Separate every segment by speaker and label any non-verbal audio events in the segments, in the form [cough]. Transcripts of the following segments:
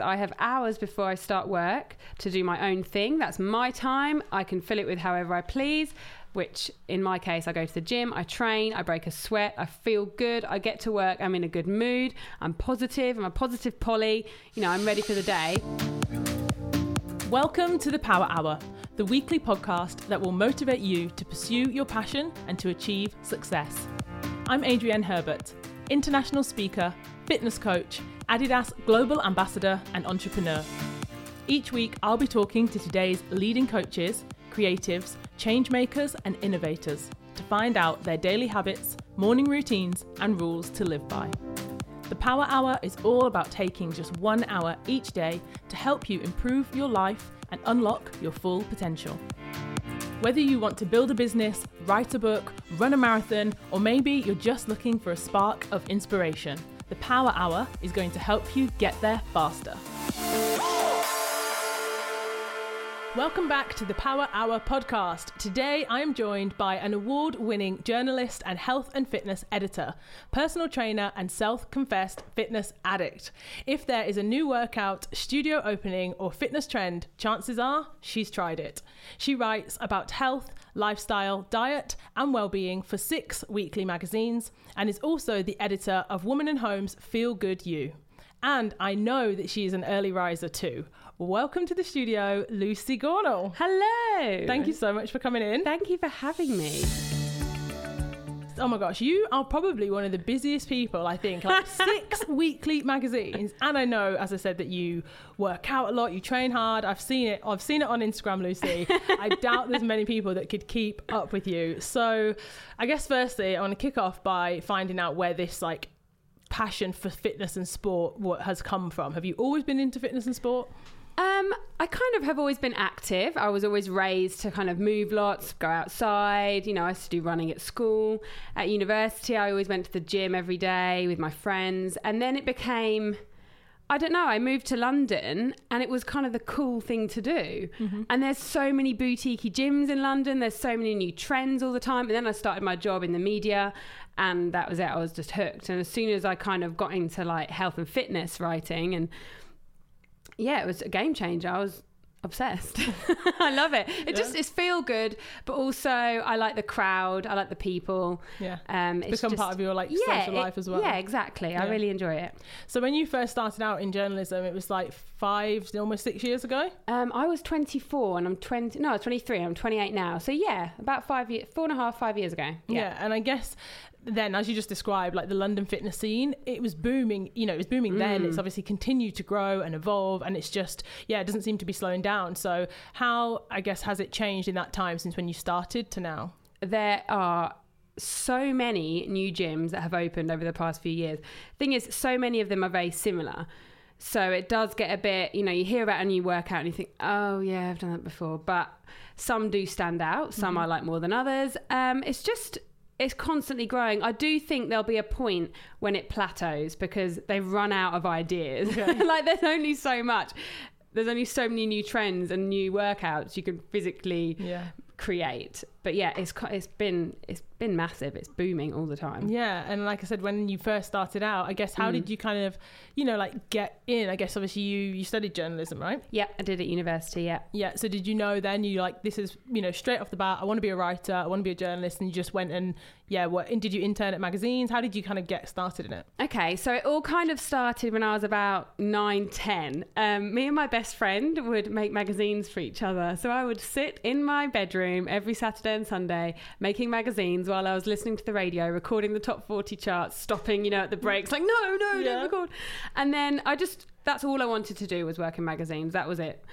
Speaker 1: I have hours before I start work to do my own thing. That's my time. I can fill it with however I please, which in my case, I go to the gym, I train, I break a sweat, I feel good, I get to work, I'm in a good mood, I'm positive, I'm a positive Polly, you know, I'm ready for the day.
Speaker 2: Welcome to the Power Hour, the weekly podcast that will motivate you to pursue your passion and to achieve success. I'm Adrienne Herbert, international speaker, fitness coach, Adidas Global Ambassador, and entrepreneur. Each week, I'll be talking to today's leading coaches, creatives, change makers, and innovators to find out their daily habits, morning routines, and rules to live by. The Power Hour is all about taking just one hour each day to help you improve your life and unlock your full potential. Whether you want to build a business, write a book, run a marathon, or maybe you're just looking for a spark of inspiration, the Power Hour is going to help you get there faster. Welcome back to the Power Hour podcast. Today I am joined by an award winning journalist and health and fitness editor, personal trainer, and self confessed fitness addict. If there is a new workout, studio opening, or fitness trend, chances are she's tried it. She writes about health, lifestyle, diet, and well-being for six weekly magazines and is also the editor of Woman and Home's Feel Good You. And I know that she is an early riser too. Welcome to the studio, Lucy Gornall.
Speaker 1: Hello.
Speaker 2: Thank you so much for coming in.
Speaker 1: Thank you for having me.
Speaker 2: Oh my gosh, you are probably one of the busiest people, I think. Like [laughs] six weekly magazines. And I know, as I said, that you work out a lot, you train hard. I've seen it. I've seen it on Instagram, Lucy. I [laughs] doubt there's many people that could keep up with you. So I guess firstly, I want to kick off by finding out where this like passion for fitness and sport what has come from. Have you always been into fitness and sport?
Speaker 1: Um, I kind of have always been active. I was always raised to kind of move lots, go outside. You know, I used to do running at school. At university, I always went to the gym every day with my friends. And then it became, I don't know, I moved to London and it was kind of the cool thing to do. And there's so many boutique gyms in London. There's so many new trends all the time. And then I started my job in the media and that was it. I was just hooked. And as soon as I kind of got into like health and fitness writing and yeah, it was a game changer. I was obsessed. [laughs] I love it. It just it's feel good, but also I like the crowd. I like the people.
Speaker 2: Yeah.
Speaker 1: Um,
Speaker 2: It's become part of your like social
Speaker 1: it-
Speaker 2: life as well.
Speaker 1: Yeah, exactly. I really enjoy it.
Speaker 2: So when you first started out in journalism, it was like five, almost six years ago.
Speaker 1: Um, I was 24 and I'm 20. No, I was 23. I'm 28 now. So yeah, about five years, four and a half, five years ago.
Speaker 2: Yeah. and I guess then, as you just described, like the London fitness scene, it was booming. You know, it was booming then.
Speaker 1: Mm.
Speaker 2: It's obviously continued to grow and evolve, and it's just yeah, it doesn't seem to be slowing down. So how I guess has it changed in that time since when you started to now?
Speaker 1: there are so many new gyms that have opened over the past few years. Thing is, so many of them are very similar. So it does get a bit, you know, you hear about a new workout and you think, oh, yeah, I've done that before. But some do stand out, some I like more than others. Um, it's just, it's constantly growing. I do think there'll be a point when it plateaus because they've run out of ideas. [laughs] like, there's only so much. There's only so many new trends and new workouts you can physically
Speaker 2: Yeah.
Speaker 1: create. But yeah, it's it's been it's been massive. It's booming all the time.
Speaker 2: Yeah, and like I said, when you first started out, I guess how
Speaker 1: Mm.
Speaker 2: did you kind of, you know, like get in? I guess obviously you you studied journalism, right?
Speaker 1: Yeah, I did at university. Yeah.
Speaker 2: Yeah. So did you know then you like this is you know straight off the bat I want to be a writer, I want to be a journalist, and you just went and yeah, what? And did you intern at magazines? How did you kind of get started in it?
Speaker 1: Okay, so it all kind of started when I was about nine, ten. Um, me and my best friend would make magazines for each other. So I would sit in my bedroom every Saturday and Sunday making magazines while I was listening to the radio, recording the top 40 charts, stopping, you know, at the breaks, like, no, no,
Speaker 2: Yeah.
Speaker 1: don't record. And then I just, that's all I wanted to do was work in magazines. That was it.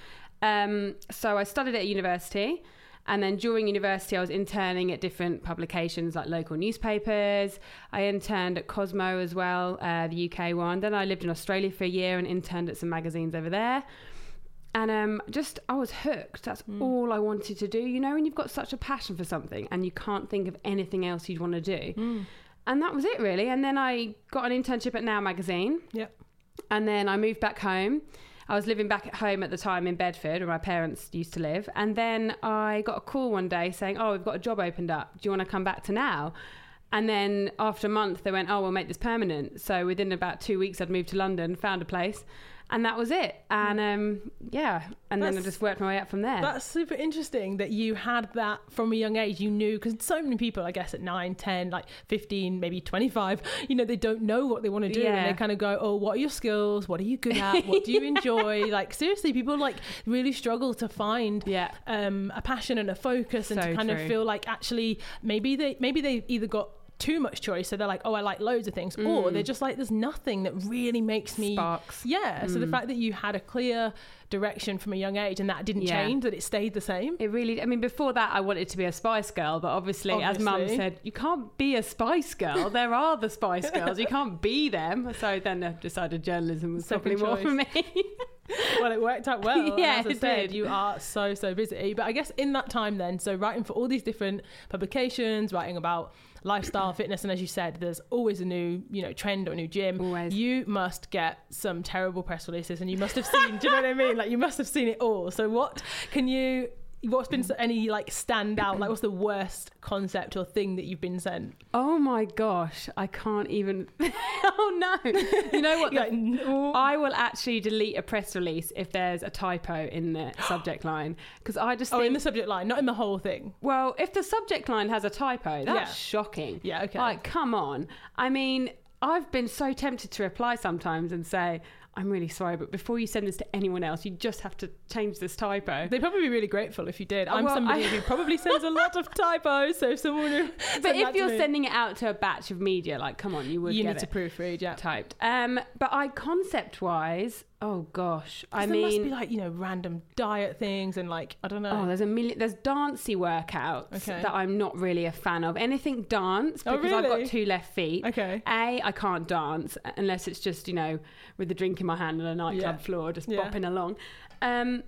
Speaker 1: Um, so I studied at university. And then during university, I was interning at different publications like local newspapers. I interned at Cosmo as well, uh, the UK one. Then I lived in Australia for a year and interned at some magazines over there. And um, just, I was hooked. That's all I wanted to do. You know, when you've got such a passion for something and you can't think of anything else you'd want to do. And that was it, really. And then I got an internship at Now magazine.
Speaker 2: Yeah.
Speaker 1: And then I moved back home. I was living back at home at the time in Bedford, where my parents used to live. And then I got a call one day saying, "Oh, we've got a job opened up. Do you want to come back to now?" And then after a month, they went, "Oh, we'll make this permanent." So within about two weeks, I'd moved to London, found a place, and that was it. And um, yeah, and then I just worked my way up from there.
Speaker 2: That's super interesting that you had that from a young age. You knew, because so many people, I guess, at 9, 10, like 15, maybe 25, [laughs] you know, they don't know what they want to do. And they kind of go, oh, what are your skills? What are you good at? What do you [laughs] enjoy? like, seriously, people like really struggle to find [laughs]
Speaker 1: yeah,
Speaker 2: um, a passion and a focus and to
Speaker 1: So
Speaker 2: kind of feel like actually maybe they maybe they either got too much choice so they're like oh i like loads of things or
Speaker 1: Mm.
Speaker 2: they're just like there's nothing that really makes me
Speaker 1: sparks.
Speaker 2: yeah so the
Speaker 1: Mm.
Speaker 2: fact that you had a clear direction from a young age and that didn't
Speaker 1: Yeah.
Speaker 2: change that it stayed the same
Speaker 1: It really, I mean, before that, I wanted to be a Spice Girl, but obviously, as Mum said, you can't be a Spice Girl. There are the Spice [laughs] Girls. You can't be them. So then I decided journalism was
Speaker 2: Second
Speaker 1: probably more for me. [laughs] [laughs]
Speaker 2: well, it worked out well. and
Speaker 1: Yeah,
Speaker 2: as I
Speaker 1: it
Speaker 2: said,
Speaker 1: did.
Speaker 2: you are so so busy. But I guess in that time, then, so writing for all these different publications, writing about lifestyle, [clears throat] fitness, and as you said, there's always a new you know trend or new gym.
Speaker 1: Always.
Speaker 2: You must get some terrible press releases, and you must have seen. do you know what I mean? Like you must have seen it all. So what can you? What's been any like stand out? Like what's the worst concept or thing that you've been sent?
Speaker 1: Oh my gosh, I can't even. [laughs] oh no. You know what? [laughs] The-
Speaker 2: like, no.
Speaker 1: I will actually delete a press release if there's a typo in the [gasps] subject line because I just
Speaker 2: Oh, in the subject line, not in the whole thing.
Speaker 1: well, if the subject line has a typo, that's
Speaker 2: Yeah.
Speaker 1: shocking.
Speaker 2: Yeah, okay.
Speaker 1: Like, come on. I mean, I've been so tempted to reply sometimes and say, I'm really sorry, but before you send this to anyone else, you just have to change this typo.
Speaker 2: They'd probably be really grateful if you did. I'm
Speaker 1: Well,
Speaker 2: somebody
Speaker 1: I-
Speaker 2: who [laughs] probably sends a lot of typos, so if someone who
Speaker 1: but if you're
Speaker 2: me-
Speaker 1: sending it out to a batch of media, like, come on, you would
Speaker 2: you need to proofread, yeah.
Speaker 1: typed. Um, but I concept wise, oh gosh, I mean
Speaker 2: there must be like you know random diet things and like I don't know.
Speaker 1: Oh, there's a million. There's dancey workouts
Speaker 2: Okay.
Speaker 1: that I'm not really a fan of. Anything dance
Speaker 2: Oh,
Speaker 1: because I've got two left feet.
Speaker 2: okay.
Speaker 1: A, I can't dance unless it's just you know with a drink in my hand on a nightclub
Speaker 2: Yeah.
Speaker 1: floor, just
Speaker 2: Yeah.
Speaker 1: bopping along. Um,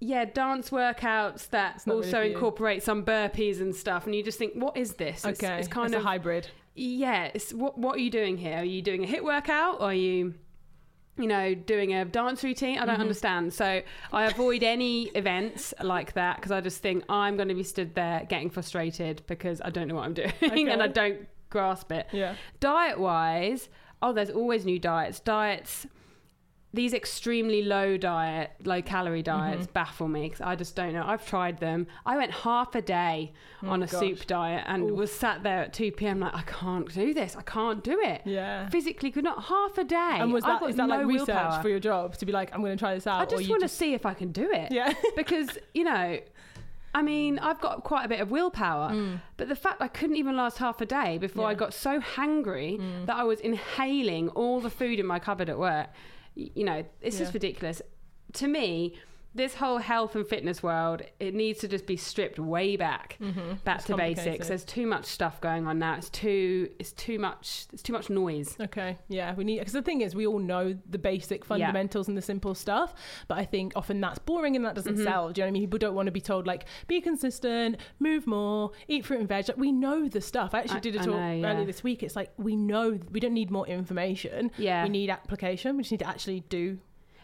Speaker 1: yeah, dance workouts that
Speaker 2: It's not really
Speaker 1: also incorporate some burpees and stuff, and you just think, what is this?
Speaker 2: Okay,
Speaker 1: it's kind
Speaker 2: a
Speaker 1: of
Speaker 2: hybrid.
Speaker 1: yeah. It's what what are you doing here? Are you doing a HIIT workout? Or are you you know, doing a dance routine. I don't
Speaker 2: Mhm.
Speaker 1: understand. So I avoid any events like that because I just think I'm going to be stood there getting frustrated because I don't know what I'm doing
Speaker 2: Okay. [laughs]
Speaker 1: and I don't grasp it.
Speaker 2: Yeah.
Speaker 1: Diet wise, oh, there's always new diets. Diets, these extremely low diet, low calorie diets
Speaker 2: Mhm.
Speaker 1: baffle me because I just don't know. I've tried them. I went half a day
Speaker 2: Oh,
Speaker 1: on a
Speaker 2: gosh.
Speaker 1: soup diet and was sat there at 2 p.m. like, I can't do this. I can't do it.
Speaker 2: Yeah.
Speaker 1: Physically could not. Half a day.
Speaker 2: And was that
Speaker 1: got
Speaker 2: is that
Speaker 1: no
Speaker 2: like research
Speaker 1: willpower.
Speaker 2: for your job to be like I'm going to try this out?
Speaker 1: I just want to see if I can do it.
Speaker 2: Yeah. [laughs]
Speaker 1: because, you know, I mean, I've got quite a bit of willpower,
Speaker 2: Mm.
Speaker 1: but the fact I couldn't even last half a day before I got so hangry
Speaker 2: Mm.
Speaker 1: that I was inhaling all the food in my cupboard at work, you know, it's just ridiculous. To me, this whole health and fitness world, it needs to just be stripped way back,
Speaker 2: Mm-hmm.
Speaker 1: back
Speaker 2: It's
Speaker 1: to basics. There's too much stuff going on now. It's too, it's too much, it's too much noise.
Speaker 2: Okay, yeah, we need because the thing is, we all know the basic fundamentals and the simple stuff, but I think often that's boring and that doesn't
Speaker 1: Mhm.
Speaker 2: sell. Do you know what I mean? People don't want to be told like, be consistent, move more, eat fruit and veg. Like, we know the stuff. I actually
Speaker 1: I-
Speaker 2: did a talk
Speaker 1: know, yeah.
Speaker 2: earlier this week. It's like we know we don't need more information.
Speaker 1: Yeah.
Speaker 2: We need application. We just need to actually do,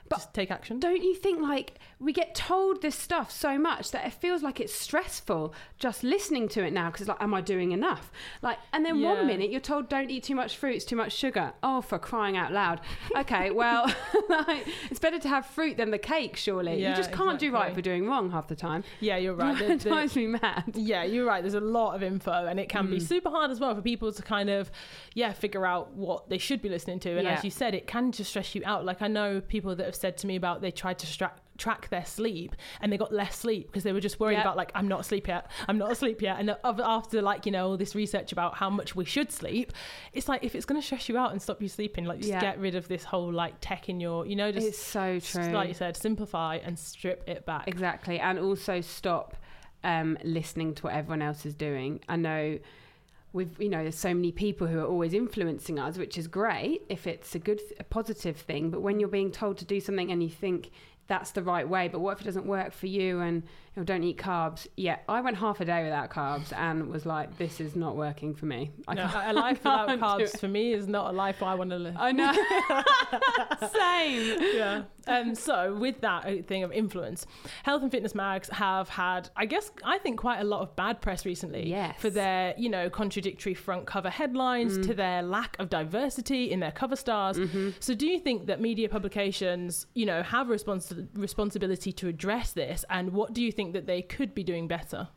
Speaker 1: But
Speaker 2: just take action.
Speaker 1: Don't you think like we get told this stuff so much that it feels like it's stressful just listening to it now because it's like, am I doing enough? Like, and then
Speaker 2: Yeah.
Speaker 1: one minute you're told don't eat too much fruit, it's too much sugar. Oh, for crying out loud! [laughs] Okay, well, [laughs] like, it's better to have fruit than the cake, surely.
Speaker 2: Yeah,
Speaker 1: you just can't do right for doing wrong half the time.
Speaker 2: Yeah, you're [laughs] right.
Speaker 1: It drives me mad.
Speaker 2: Yeah, you're right. There's a lot of info, and it can be
Speaker 1: Mm.
Speaker 2: super hard as well for people to kind of, yeah, figure out what they should be listening to. And
Speaker 1: Yeah.
Speaker 2: as you said, it can just stress you out. Like I know people that have said to me about they tried to stra- track their sleep and they got less sleep because they were just worried
Speaker 1: Yep.
Speaker 2: about like I'm not asleep yet, I'm not asleep yet. And after like you know all this research about how much we should sleep, it's like if it's going to stress you out and stop you sleeping, like just
Speaker 1: Yeah.
Speaker 2: get rid of this whole like tech in your, you know, just
Speaker 1: It's so true.
Speaker 2: like you said, simplify and strip it back.
Speaker 1: Exactly, and also stop um, listening to what everyone else is doing. I know we've you know there's so many people who are always influencing us, which is great if it's a good, a positive thing. But when you're being told to do something and you think that's the right way. But what if it doesn't work for you and know, don't eat carbs? Yeah, I went half a day without carbs and was like, this is not working for me. I
Speaker 2: No, a life [laughs] without carbs for me is not a life I want to live.
Speaker 1: I know. [laughs] Same.
Speaker 2: yeah. Um, so with that uh, thing of influence, health and fitness mags have had, I guess, I think quite a lot of bad press recently
Speaker 1: Yes.
Speaker 2: for their, you know, contradictory front cover headlines, to their lack of diversity in their cover stars. So do you think that media publications, you know, have a respons- responsibility to address this, and what do you think that they could be doing better?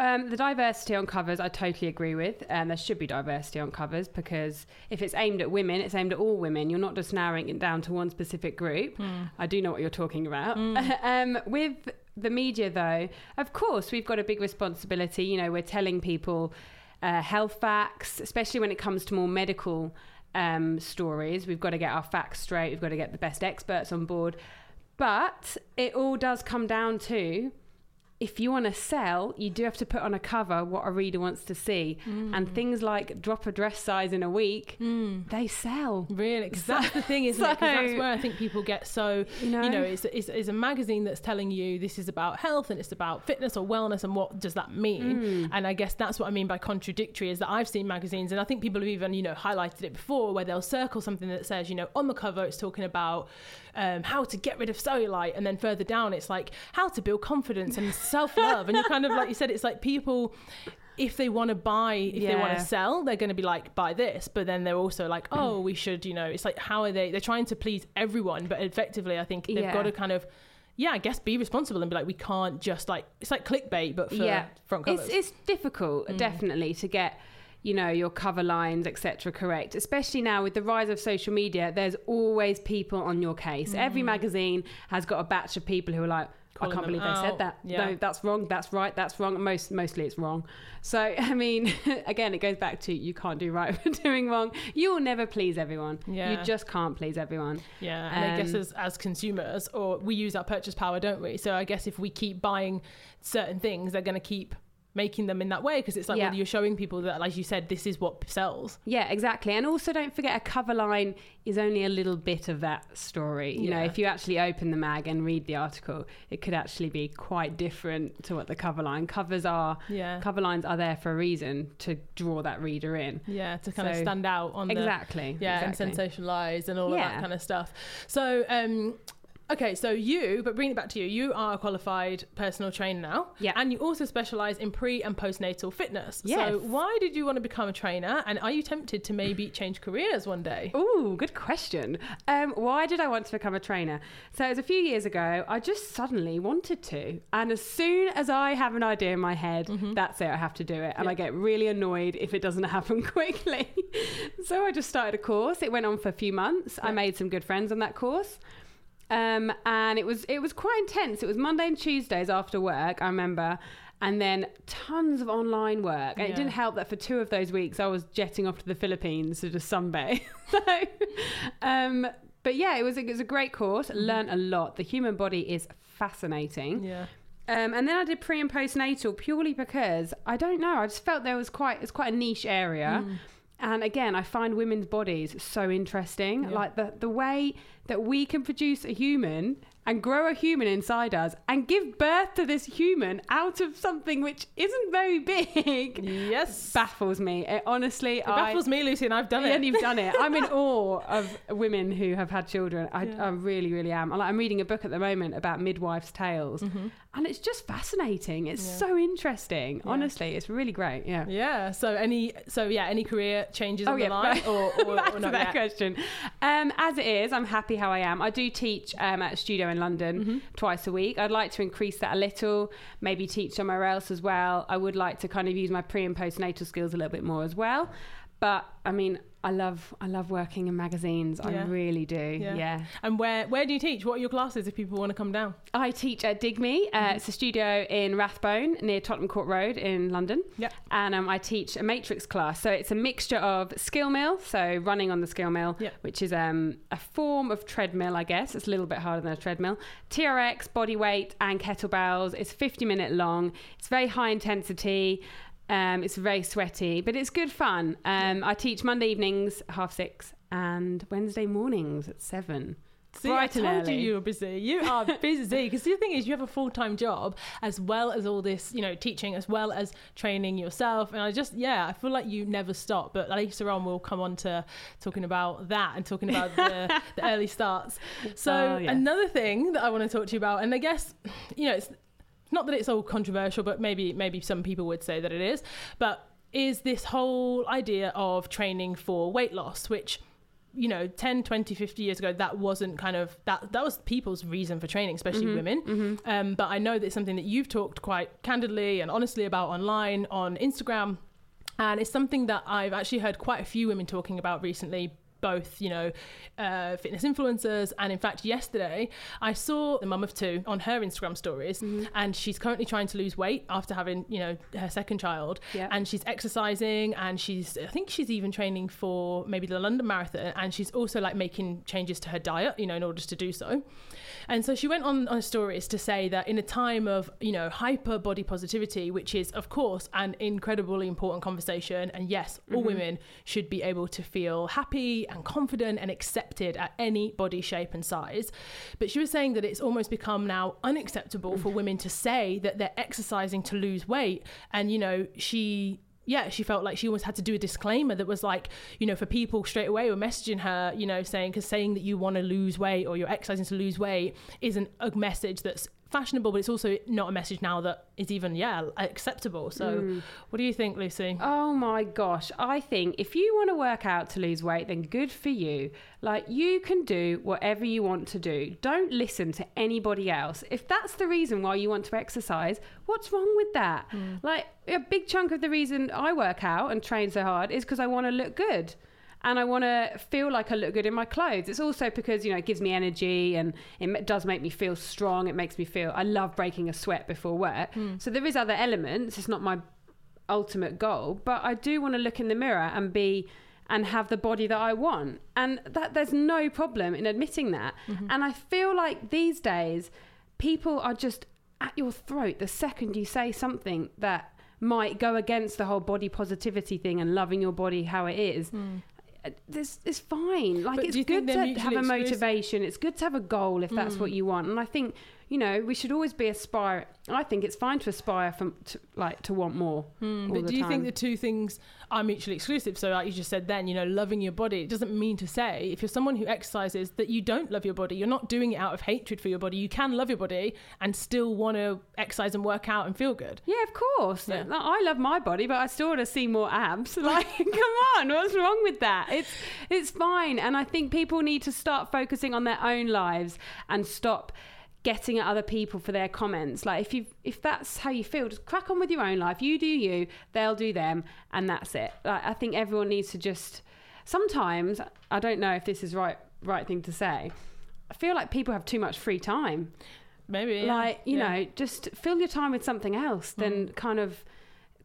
Speaker 1: Um, the diversity on covers, I totally agree with. And there should be diversity on covers because if it's aimed at women, it's aimed at all women. You're not just narrowing it down to one specific group. I do know what you're talking about. [laughs] um, with the media, though, of course, we've got a big responsibility. You know, we're telling people uh, health facts, especially when it comes to more medical um, stories. We've got to get our facts straight. We've got to get the best experts on board. But it all does come down to if you want to sell, you do have to put on a cover what a reader wants to see.
Speaker 2: Mm.
Speaker 1: And things like drop a dress size in a week, they sell.
Speaker 2: Really, because
Speaker 1: So-
Speaker 2: that's the thing, isn't it? 'Cause that's [laughs] where I think people get so,
Speaker 1: You know?
Speaker 2: you know, it's, it's, it's a magazine that's telling you this is about health and it's about fitness or wellness and what does that mean?
Speaker 1: Mm.
Speaker 2: And I guess that's what I mean by contradictory is that I've seen magazines and I think people have even, you know, highlighted it before where they'll circle something that says, you know, on the cover it's talking about um, how to get rid of cellulite and then further down it's like how to build confidence and self-love. And you're kind of like you said it's like people if they want to buy if they want to sell they're going to be like buy this. But then they're also like [clears throat] oh we should you know it's like how are they they're trying to please everyone but effectively i think they've
Speaker 1: Yeah.
Speaker 2: got to kind of yeah i guess be responsible and be like we can't just like it's like clickbait but for
Speaker 1: yeah,
Speaker 2: front covers.
Speaker 1: it's it's difficult
Speaker 2: Mm.
Speaker 1: definitely to get you know your cover lines etc correct especially now with the rise of social media there's always people on your case every magazine has got a batch of people who are like
Speaker 2: Mm.
Speaker 1: I can't believe they said that.
Speaker 2: Yeah.
Speaker 1: No, that's wrong. That's right. That's wrong. Most mostly it's wrong. So [laughs] I mean, [laughs] again, it goes back to you can't do right for [laughs] doing wrong. You will never please everyone.
Speaker 2: Yeah.
Speaker 1: You just can't please everyone.
Speaker 2: Yeah, and I guess
Speaker 1: Um,
Speaker 2: as, as consumers, or we use our purchase power, don't we? So I guess if we keep buying certain things, they're going to keep making them in that way because it's like,
Speaker 1: Yeah.
Speaker 2: well, you're showing people that, like you said, this is what sells.
Speaker 1: Yeah, exactly. And also, don't forget, a cover line is only a little bit of that story. You know, if you actually open the mag and read the article, it could actually be quite different to what the cover line covers are.
Speaker 2: Yeah.
Speaker 1: Cover lines are there for a reason to draw that reader in.
Speaker 2: Yeah, to kind of stand out on the
Speaker 1: Exactly.
Speaker 2: yeah,
Speaker 1: exactly.
Speaker 2: and sensationalize and all of that kind of stuff. So, um, okay, so you, but bring it back to you. You are a qualified personal trainer now,
Speaker 1: Yeah.
Speaker 2: and you also specialize in pre and postnatal fitness. So, why did you want to become a trainer, and are you tempted to maybe change careers one day?
Speaker 1: Ooh, good question. Um, why did I want to become a trainer? So it was a few years ago. I just suddenly wanted to, and as soon as I have an idea in my head, that's it. I have to do it, and
Speaker 2: Yeah.
Speaker 1: I get really annoyed if it doesn't [laughs] happen quickly. [laughs] so I just started a course. It went on for a few months. I made some good friends on that course. Um, and it was it was quite intense. It was Monday and Tuesdays after work, I remember, and then tons of online work. And
Speaker 2: Yeah.
Speaker 1: it didn't help that for two of those weeks I was jetting off to the Philippines to just sunbathe. [laughs] so, um, but yeah, it was a, it was a great course. Learned a lot. The human body is fascinating.
Speaker 2: Yeah.
Speaker 1: Um, and then I did pre and postnatal purely because I don't know. I just felt there was quite it's quite a niche area.
Speaker 2: Mm.
Speaker 1: And again, I find women's bodies so interesting.
Speaker 2: Yeah.
Speaker 1: Like the the way that we can produce a human and grow a human inside us and give birth to this human out of something which isn't very big
Speaker 2: Yes.
Speaker 1: baffles me. It, honestly,
Speaker 2: It baffles me, Lucy, and I've done it.
Speaker 1: and you've done it. I'm in [laughs] awe of women who have had children. I,
Speaker 2: Yeah.
Speaker 1: I really, really am. I'm, I'm reading a book at the moment about midwives' tales, mm-hmm. And it's just fascinating. It's.
Speaker 2: Yeah.
Speaker 1: so interesting.
Speaker 2: Yeah.
Speaker 1: Honestly, it's really great. Yeah.
Speaker 2: Yeah. So any, so yeah, any career changes
Speaker 1: Oh,
Speaker 2: on
Speaker 1: yeah,
Speaker 2: the line, [laughs] or, or,
Speaker 1: Back
Speaker 2: or
Speaker 1: to that
Speaker 2: yet?
Speaker 1: question. Um, as it is, I'm happy how I am. I do teach um, at a studio in London
Speaker 2: Mm-hmm.
Speaker 1: twice a week. I'd like to increase that a little, maybe teach somewhere else as well. I would like to kind of use my pre and postnatal skills a little bit more as well. But I mean, I love I love working in magazines. I really do.
Speaker 2: Yeah.
Speaker 1: yeah.
Speaker 2: And where where do you teach? What are your classes if people want to come down?
Speaker 1: I teach at Digme. Uh, It's a studio in Rathbone near Tottenham Court Road in London.
Speaker 2: Yep.
Speaker 1: And um, I teach a matrix class. So it's a mixture of skill mill, so running on the skill mill,
Speaker 2: Yep.
Speaker 1: which is um, a form of treadmill, I guess. It's a little bit harder than a treadmill. TRX, body weight, and kettlebells. It's 50 minute long. It's very high intensity. Um, it's very sweaty, but it's good fun. Um, I teach Monday evenings, half six, and Wednesday mornings at seven.
Speaker 2: See,
Speaker 1: Bright
Speaker 2: I told
Speaker 1: early.
Speaker 2: you you were busy. You [laughs] are busy because the thing is, you have a full time job as well as all this, you know, teaching as well as training yourself. And I just, yeah, I feel like you never stop. But later on, we'll come on to talking about that and talking about the, [laughs] the early starts. So
Speaker 1: Oh, yes.
Speaker 2: another thing that I want to talk to you about, and I guess, you know, it's not that it's all controversial, but maybe maybe some people would say that it is, but is this whole idea of training for weight loss, which you know 10 20 50 years ago that wasn't kind of that that was people's reason for training especially women. um, but i know that it's something that you've talked quite candidly and honestly about online on instagram. And it's something that i've actually heard quite a few women talking about recently both, you know, uh, fitness influencers. And in fact, yesterday I saw the mum of two on her Instagram stories, and she's currently trying to lose weight after having, you know, her second child.
Speaker 1: Yeah.
Speaker 2: And she's exercising, and she's, I think she's even training for maybe the London Marathon, and she's also like making changes to her diet, you know, in order to do so. And so she went on on stories to say that in a time of, you know, hyper body positivity, which is of course an incredibly important conversation, and yes, all women should be able to feel happy and confident and accepted at any body shape and size. But she was saying that it's almost become now unacceptable for women to say that they're exercising to lose weight. And, you know, she yeah, she felt like she almost had to do a disclaimer that was like, you know, for people straight away were messaging her, you know, saying, because saying that you want to lose weight or you're exercising to lose weight isn't a message that's fashionable, but it's also not a message now that is even, yeah, acceptable. So, mm. what do you think, Lucy?
Speaker 1: Oh my gosh. I think if you want to work out to lose weight, then good for you. Like, you can do whatever you want to do. Don't listen to anybody else. If that's the reason why you want to exercise, what's wrong with that? Mm. Like, a big chunk of the reason I work out and train so hard is because I want to look good. And I want to feel like I look good in my clothes. It's also because, you know, it gives me energy and it does make me feel strong. It makes me feel, I love breaking a sweat before work. So there is other elements. It's not my ultimate goal, but I do want to look in the mirror and be and have the body that I want. And that there's no problem in admitting that. And I feel like these days people are just at your throat the second you say something that might go against the whole body positivity thing and loving your body how it is. Uh, This it's fine. Like
Speaker 2: But
Speaker 1: it's
Speaker 2: do you think
Speaker 1: good to have a motivation. It's good to have a goal if that's hmm. what you want. And I think you know we should always be aspire. I think it's fine to aspire from to, like to want more. Hmm, all
Speaker 2: But do you think the two things are mutually exclusive? So, like you just said then, you know, loving your body, it doesn't mean to say if you're someone who exercises that you don't love your body. You're not doing it out of hatred for your body. You can love your body and still want to exercise and work out and feel good.
Speaker 1: Yeah, of course.
Speaker 2: Yeah.
Speaker 1: Like, I love my body, but I still want to see more abs. [laughs] Like, come on, what's wrong with that? It's it's fine, and I think people need to start focusing on their own lives and stop getting at other people for their comments. Like, if you if that's how you feel, just crack on with your own life. You do you, they'll do them, and that's it. Like, I think everyone needs to just. Sometimes I don't know if this is right right thing to say. I feel like people have too much free time
Speaker 2: Maybe. yeah.
Speaker 1: like you
Speaker 2: Yeah.
Speaker 1: know just fill your time with something else than mm. kind of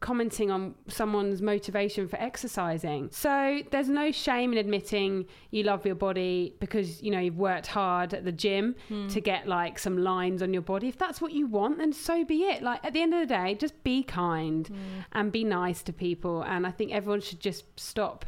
Speaker 1: commenting on someone's motivation for exercising. So there's no shame in admitting you love your body because you know you've worked hard at the gym hmm. to get like some lines on your body. If that's what you want then so be it. Like at the end of the day just be kind hmm. and be nice to people. And i think everyone should just stop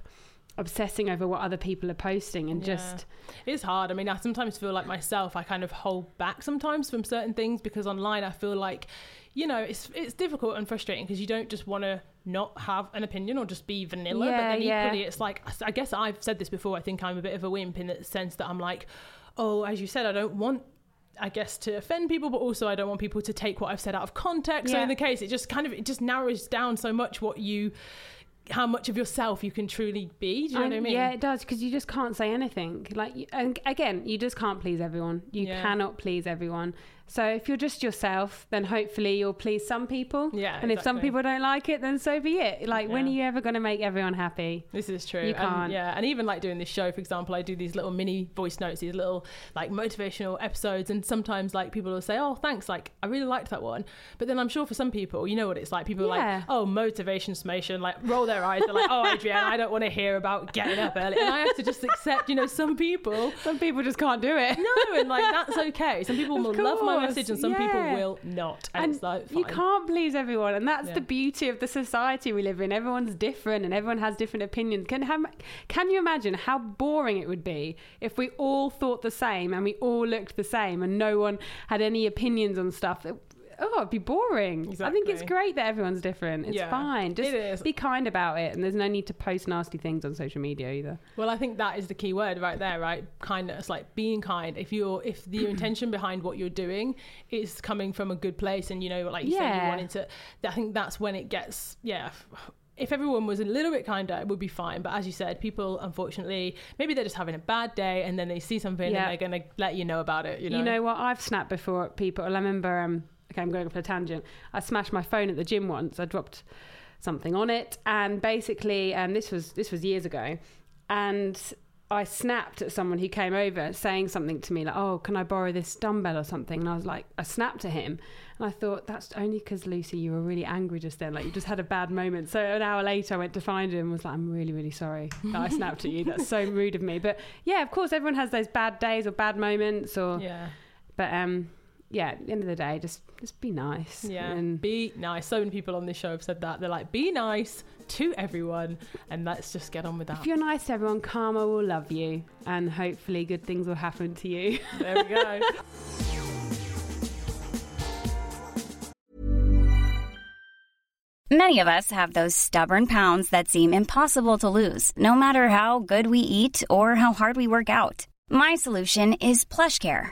Speaker 1: obsessing over what other people are posting and
Speaker 2: Yeah.
Speaker 1: just
Speaker 2: It's hard. I mean, I sometimes feel like myself, I kind of hold back sometimes from certain things because online I feel like, you know, it's it's difficult and frustrating because you don't just want to not have an opinion or just be vanilla. but
Speaker 1: Yeah,
Speaker 2: then
Speaker 1: yeah.
Speaker 2: equally, it's like, I guess I've said this before, I think I'm a bit of a wimp in the sense that I'm like, oh, as you said, I don't want. I guess to offend people, but also I don't want people to take what I've said out of context. So in the case, it just kind of it just narrows down so much what you, how much of yourself you can truly be. Do you know what I mean?
Speaker 1: Yeah, it does because you just can't say anything. Like, and again, you just can't please everyone. You
Speaker 2: Yeah.
Speaker 1: cannot please everyone. So if you're just yourself, then hopefully you'll please some people.
Speaker 2: Yeah,
Speaker 1: And if some people don't like it, then so be it. Like, when are you ever going to make everyone happy?
Speaker 2: This is true.
Speaker 1: You
Speaker 2: And,
Speaker 1: can't.
Speaker 2: yeah, and even like doing this show, for example, I do these little mini voice notes, these little like motivational episodes, and sometimes like people will say, "Oh, thanks, like I really liked that one," but then I'm sure for some people, you know what it's like. People are
Speaker 1: Yeah.
Speaker 2: like, "Oh, motivation summation," like roll their their eyes. They're like, "Oh, Adrienne, I don't want to hear about getting up early," and I have to just accept. You know, some people,
Speaker 1: some people just can't do it.
Speaker 2: no, and like that's okay. Some people [laughs] will love my
Speaker 1: course,
Speaker 2: message, and some people will not, and,
Speaker 1: and
Speaker 2: it's like
Speaker 1: you can't please everyone and that's
Speaker 2: Yeah.
Speaker 1: the beauty of the society we live in. Everyone's different and everyone has different opinions. Can have, can you imagine how boring it would be if we all thought the same and we all looked the same and no one had any opinions on stuff? that Oh, it'd be boring. I think it's great that everyone's different. It's
Speaker 2: Yeah,
Speaker 1: fine. Just
Speaker 2: it is.
Speaker 1: be kind about it, and there's no need to post nasty things on social media either.
Speaker 2: Well, I think that is the key word right there, right? Kindness, like being kind. If you're, if the [clears throat] intention behind what you're doing is coming from a good place, and you know, like you said, you
Speaker 1: Yeah.
Speaker 2: wanted to, I think that's when it gets, yeah. If everyone was a little bit kinder, it would be fine. But as you said, people unfortunately, maybe they're just having a bad day, and then they see something
Speaker 1: Yeah.
Speaker 2: and they're gonna let you know about it. You know,
Speaker 1: You know what? I've snapped before at people. I remember, um, okay, I'm going off a tangent. I smashed my phone at the gym once. I dropped something on it, and basically, um, this was this was years ago, and I snapped at someone who came over saying something to me like, "Oh, can I borrow this dumbbell or something?" And I was like, I snapped at him, and I thought that's only because Lucy, you were really angry just then, like you just had a bad moment. So an hour later, I went to find him and was like, "I'm really, really sorry that I snapped at you. That's so rude of me." But yeah, of course, everyone has those bad days or bad moments or.
Speaker 2: yeah,
Speaker 1: But um, yeah, at the end of the day, just just be nice.
Speaker 2: yeah.
Speaker 1: And
Speaker 2: Be nice. So many people on this show have said that. They're like, be nice to everyone, and let's just get on with that.
Speaker 1: if you're nice to everyone, karma will love you, and hopefully good things will happen to you. [laughs]
Speaker 2: There we go.
Speaker 3: Many of us have those stubborn pounds that seem impossible to lose, no matter how good we eat or how hard we work out. My solution is PlushCare.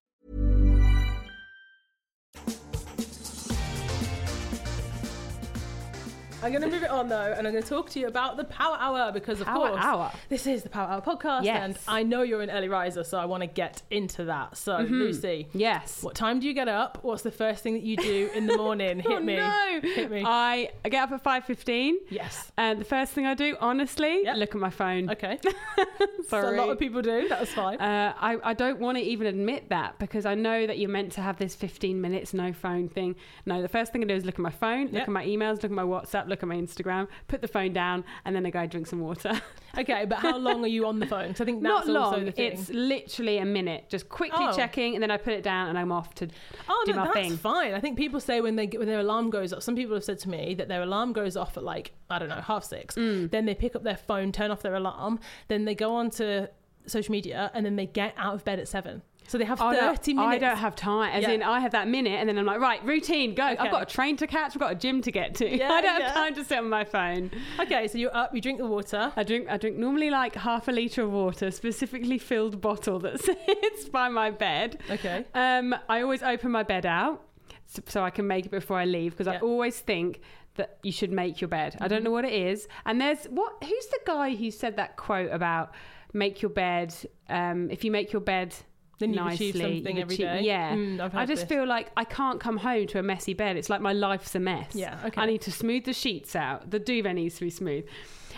Speaker 2: I'm going to move it on though, and I'm going to talk to you about the Power Hour because, of
Speaker 1: Power
Speaker 2: course,
Speaker 1: Hour.
Speaker 2: this is the Power Hour podcast,
Speaker 1: Yes.
Speaker 2: and I know you're an early riser, so I want to get into that. So, Lucy,
Speaker 1: yes.
Speaker 2: what time do you get up? What's the first thing that you do in the morning? [laughs] Hit
Speaker 1: oh,
Speaker 2: me.
Speaker 1: No.
Speaker 2: Hit me.
Speaker 1: I, I get up at five fifteen.
Speaker 2: yes.
Speaker 1: And the first thing I do, honestly,
Speaker 2: Yep.
Speaker 1: look at my phone.
Speaker 2: Okay. [laughs] so a lot of people do. That's fine.
Speaker 1: Uh, I, I don't want to even admit that because I know that you're meant to have this 15 minutes no phone thing. No, the first thing I do is look at my phone, look
Speaker 2: Yep.
Speaker 1: at my emails, look at my WhatsApp, look at my Instagram, put the phone down, and then I go drink some water. [laughs]
Speaker 2: okay, but how long are you on the phone? Because I think that's
Speaker 1: Not
Speaker 2: also
Speaker 1: long.
Speaker 2: the thing.
Speaker 1: It's literally a minute, just quickly
Speaker 2: Oh.
Speaker 1: checking, and then I put it down and I'm off to
Speaker 2: Oh
Speaker 1: do
Speaker 2: no,
Speaker 1: my
Speaker 2: that's
Speaker 1: thing.
Speaker 2: fine. I think people say when they when their alarm goes off. Some people have said to me that their alarm goes off at like I don't know half six.
Speaker 1: Mm.
Speaker 2: Then they pick up their phone, turn off their alarm, then they go on to social media, and then they get out of bed at seven. So they have
Speaker 1: I don't-
Speaker 2: thirty minutes.
Speaker 1: I don't have time. As
Speaker 2: Yeah.
Speaker 1: in, I have that minute, and then I'm like, right, routine, go.
Speaker 2: Okay.
Speaker 1: I've got a train to catch. I've got a gym to get to. [laughs]
Speaker 2: Yeah,
Speaker 1: I don't
Speaker 2: yeah.
Speaker 1: have time to sit on my phone.
Speaker 2: Okay, so you're up. You drink the water.
Speaker 1: I drink. I drink normally like half a liter of water, specifically filled bottle that [laughs] sits by my bed.
Speaker 2: Okay.
Speaker 1: Um, I always open my bed out so, so I can make it before I leave because I always think that you should make your bed. I
Speaker 2: Mm-hmm.
Speaker 1: don't know what it is. And there's what? Who's the guy who said that quote about make your bed? Um, if you make your bed.
Speaker 2: Then you've
Speaker 1: nicely,
Speaker 2: achieved something
Speaker 1: you've
Speaker 2: every
Speaker 1: achieved-
Speaker 2: day.
Speaker 1: Yeah,
Speaker 2: Mm,
Speaker 1: I just
Speaker 2: this.
Speaker 1: feel like I can't come home to a messy bed. It's like my life's a mess.
Speaker 2: Yeah, okay.
Speaker 1: I need to smooth the sheets out. The duvet needs to be smooth.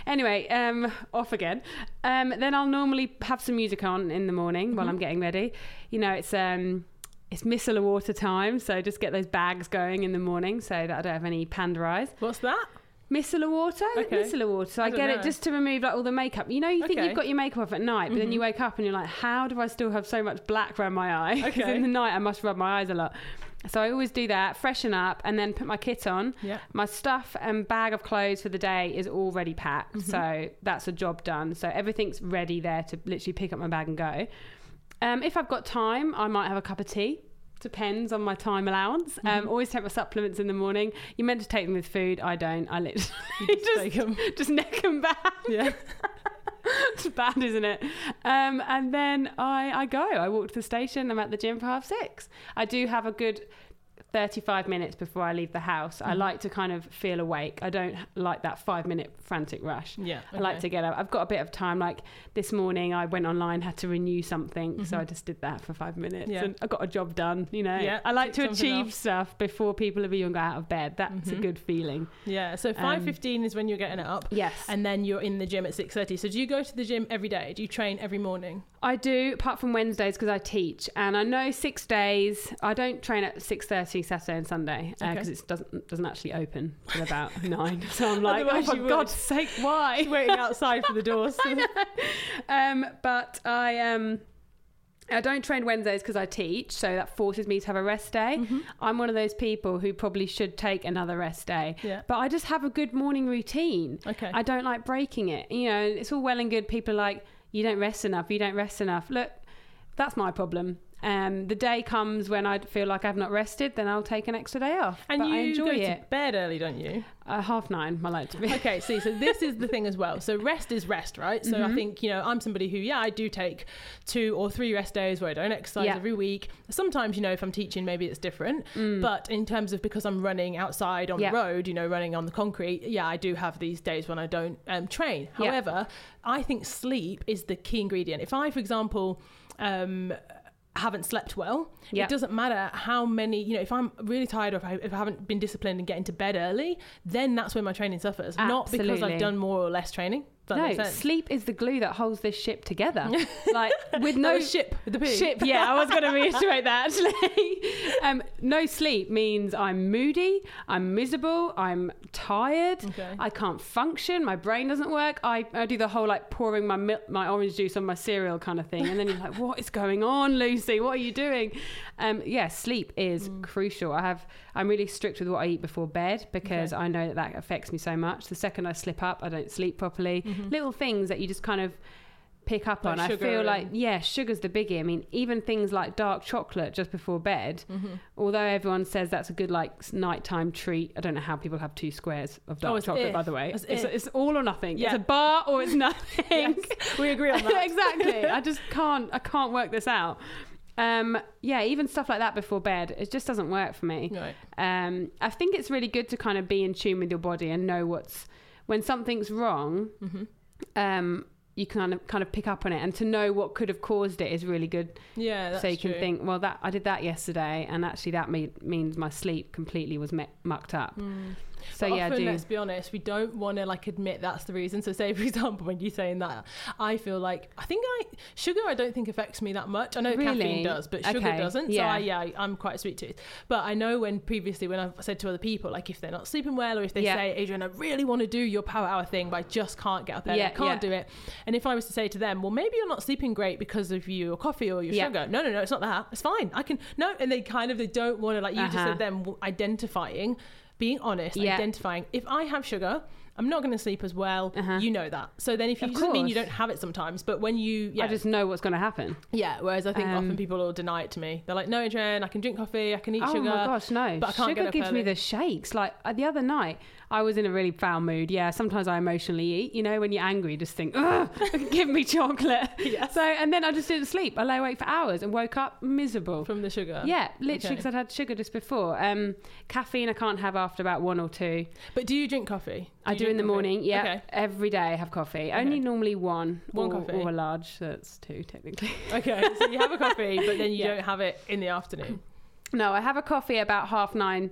Speaker 1: Anyway, um, off again. Um, then I'll normally have some music on in the morning
Speaker 2: Mm-hmm.
Speaker 1: while I'm getting ready. You know, it's um, it's micellar water time, so just get those bags going in the morning so that I don't have any panda eyes.
Speaker 2: What's that?
Speaker 1: Micellar water,
Speaker 2: Okay.
Speaker 1: micellar water. So I,
Speaker 2: I
Speaker 1: get
Speaker 2: know.
Speaker 1: it just to remove like all the makeup. You know, you think
Speaker 2: Okay.
Speaker 1: you've got your makeup off at night, but then you wake up and you're like, how do I still have so much black around my eye? [laughs] Because
Speaker 2: Okay.
Speaker 1: in the night I must rub my eyes a lot. So I always do that, freshen up, and then put my kit on.
Speaker 2: Yeah.
Speaker 1: My stuff and bag of clothes for the day is already packed,
Speaker 2: Mm-hmm.
Speaker 1: so that's a job done. So everything's ready there to literally pick up my bag and go. Um, if I've got time, I might have a cup of tea. Depends on my time allowance.
Speaker 2: Mm-hmm.
Speaker 1: Um, always take my supplements in the morning. You're meant to take them with food. I don't. I literally [laughs]
Speaker 2: just
Speaker 1: just,
Speaker 2: take 'em.
Speaker 1: just neck them back.
Speaker 2: Yeah. [laughs]
Speaker 1: it's bad, isn't it? Um, and then I, I go. I walk to the station. I'm at the gym for half six. I do have a good 35 minutes before I leave the house, mm-hmm. I like to kind of feel awake. I don't like that five minute frantic rush.
Speaker 2: Yeah. Okay.
Speaker 1: I like to get up. I've got a bit of time. Like this morning, I went online, had to renew something. Mm-hmm. So I just did that for five minutes
Speaker 2: yeah.
Speaker 1: and I got a job done. You know,
Speaker 2: yeah,
Speaker 1: I like to achieve
Speaker 2: off.
Speaker 1: stuff before people have even got out of bed. That's
Speaker 2: mm-hmm.
Speaker 1: a good feeling.
Speaker 2: Yeah. So 5.15 um, is when you're getting it up.
Speaker 1: Yes.
Speaker 2: And then you're in the gym at 6.30. So do you go to the gym every day? Do you train every morning?
Speaker 1: I do, apart from Wednesdays because I teach. And I know six days, I don't train at 6.30 Saturday and Sunday because uh,
Speaker 2: okay.
Speaker 1: it doesn't doesn't actually open till [laughs] about nine. [laughs] So I'm like, oh for God's sake, why?
Speaker 2: waiting outside for the [laughs] doors.
Speaker 1: um, but I um. I don't train Wednesdays because I teach, so that forces me to have a rest day.
Speaker 2: Mm-hmm.
Speaker 1: I'm one of those people who probably should take another rest day,
Speaker 2: yeah.
Speaker 1: but I just have a good morning routine.
Speaker 2: Okay,
Speaker 1: I don't like breaking it. You know, it's all well and good. People are like, you don't rest enough. You don't rest enough. Look, that's my problem. Um, the day comes when I feel like I've not rested, then I'll take an extra day off.
Speaker 2: And
Speaker 1: but
Speaker 2: you
Speaker 1: I enjoy
Speaker 2: go
Speaker 1: it.
Speaker 2: to bed early, don't you?
Speaker 1: Uh, half nine, I like to be.
Speaker 2: Okay, see, so this is the thing as well. So rest is rest, right? So
Speaker 1: Mm-hmm.
Speaker 2: I think, you know, I'm somebody who, yeah, I do take two or three rest days where I don't exercise
Speaker 1: Yeah.
Speaker 2: every week. Sometimes, you know, if I'm teaching, maybe it's different. But in terms of because I'm running outside on
Speaker 1: Mm. Yeah.
Speaker 2: the road, you know, running on the concrete, yeah, I do have these days when I don't um, train.
Speaker 1: Yeah.
Speaker 2: However, I think sleep is the key ingredient. If I, for example, um, haven't slept well,
Speaker 1: Yeah.
Speaker 2: it doesn't matter how many, you know, if I'm really tired or if I, if I haven't been disciplined and getting to bed early, then that's where my training suffers. Not because I've done more or less training.
Speaker 1: No, sleep is the glue that holds this ship together. [laughs] like with
Speaker 2: No ship with the P.
Speaker 1: Ship, yeah, I was going to reiterate that actually. [laughs] um, no sleep means I'm moody, I'm miserable, I'm tired,
Speaker 2: Okay.
Speaker 1: I can't function, my brain doesn't work. I, I do the whole like pouring my milk, my orange juice on my cereal kind of thing, and then you're like, what is going on, Lucy? What are you doing? Um, yeah, sleep is
Speaker 2: Mm.
Speaker 1: crucial. I have I'm really strict with what I eat before bed because I know that that affects me so much. The second I slip up, I don't sleep properly. Little things that you just kind of pick up
Speaker 2: Mm-hmm. Like
Speaker 1: on. I feel like yeah, sugar's the biggie. I mean, even things like dark chocolate just before bed.
Speaker 2: Mm-hmm.
Speaker 1: Although everyone says that's a good like nighttime treat, I don't know how people have two squares of dark
Speaker 2: Oh,
Speaker 1: chocolate.
Speaker 2: if.
Speaker 1: By the way,
Speaker 2: It's
Speaker 1: it's, it's all or nothing.
Speaker 2: Yeah.
Speaker 1: It's a bar or it's [laughs] nothing.
Speaker 2: Yes, we agree on that. [laughs]
Speaker 1: exactly. I [laughs] just can't. I can't work this out. Um, yeah, even stuff like that before bed, it just doesn't work for me.
Speaker 2: Right.
Speaker 1: Um, I think it's really good to kind of be in tune with your body and know what's when something's wrong.
Speaker 2: Mm-hmm.
Speaker 1: Um, you can kind of kind of pick up on it, and to know what could have caused it is really good.
Speaker 2: Yeah, that's
Speaker 1: so you can
Speaker 2: true.
Speaker 1: think, well, that I did that yesterday, and actually that made, means my sleep completely was me- mucked up. So
Speaker 2: But
Speaker 1: yeah,
Speaker 2: often,
Speaker 1: do
Speaker 2: let's be honest, we don't want to like admit that's the reason. So, say [laughs] for example, when you're saying that, I feel like I think I sugar. I don't think affects me that much. I know
Speaker 1: Really?
Speaker 2: caffeine does, but sugar
Speaker 1: Okay,
Speaker 2: doesn't.
Speaker 1: yeah.
Speaker 2: So, I, yeah, I- I'm quite a sweet tooth. But I know when previously when I've said to other people, like if they're not sleeping well, or if they
Speaker 1: Yeah.
Speaker 2: say, Adrienne, I really want to do your power hour thing, but I just can't get up early.
Speaker 1: Yeah,
Speaker 2: I can't do it. And if I was to say to them, well, maybe you're not sleeping great because of your coffee or your sugar. No, no, no, it's not that. It's fine. I can no. And they kind of they don't want to like you just
Speaker 1: Uh-huh.
Speaker 2: said them identifying being honest,
Speaker 1: Yeah.
Speaker 2: identifying if I have sugar, I'm not going to sleep as well.
Speaker 1: Uh-huh.
Speaker 2: You know that. So then if you doesn't mean you don't have it sometimes, but when you yeah
Speaker 1: I just know what's going to happen.
Speaker 2: yeah. Whereas I think
Speaker 1: Um,
Speaker 2: often people will deny it to me. They're like, no, Adrienne, I can drink coffee, I can eat
Speaker 1: Oh
Speaker 2: sugar.
Speaker 1: my gosh, no!
Speaker 2: but I can't
Speaker 1: Sugar gives me the shakes. Like uh, the other night, I was in a really foul mood. Yeah, sometimes I emotionally eat. You know, when you're angry, you just think, Ugh, [laughs] give me chocolate.
Speaker 2: Yes.
Speaker 1: So and then I just didn't sleep. I lay awake for hours and woke up miserable.
Speaker 2: from the sugar.
Speaker 1: yeah, literally
Speaker 2: Okay.
Speaker 1: because I'd had sugar just before. Um, caffeine I can't have after about one or two.
Speaker 2: But do you drink coffee?
Speaker 1: I do in the
Speaker 2: coffee?
Speaker 1: morning. Yeah,
Speaker 2: Okay.
Speaker 1: every day I have coffee. Only normally one.
Speaker 2: One
Speaker 1: or,
Speaker 2: coffee.
Speaker 1: or a large. So that's two technically. [laughs]
Speaker 2: Okay. So you have a coffee, but then you [laughs]
Speaker 1: Yeah.
Speaker 2: don't have it in the afternoon.
Speaker 1: No, I have a coffee about half nine,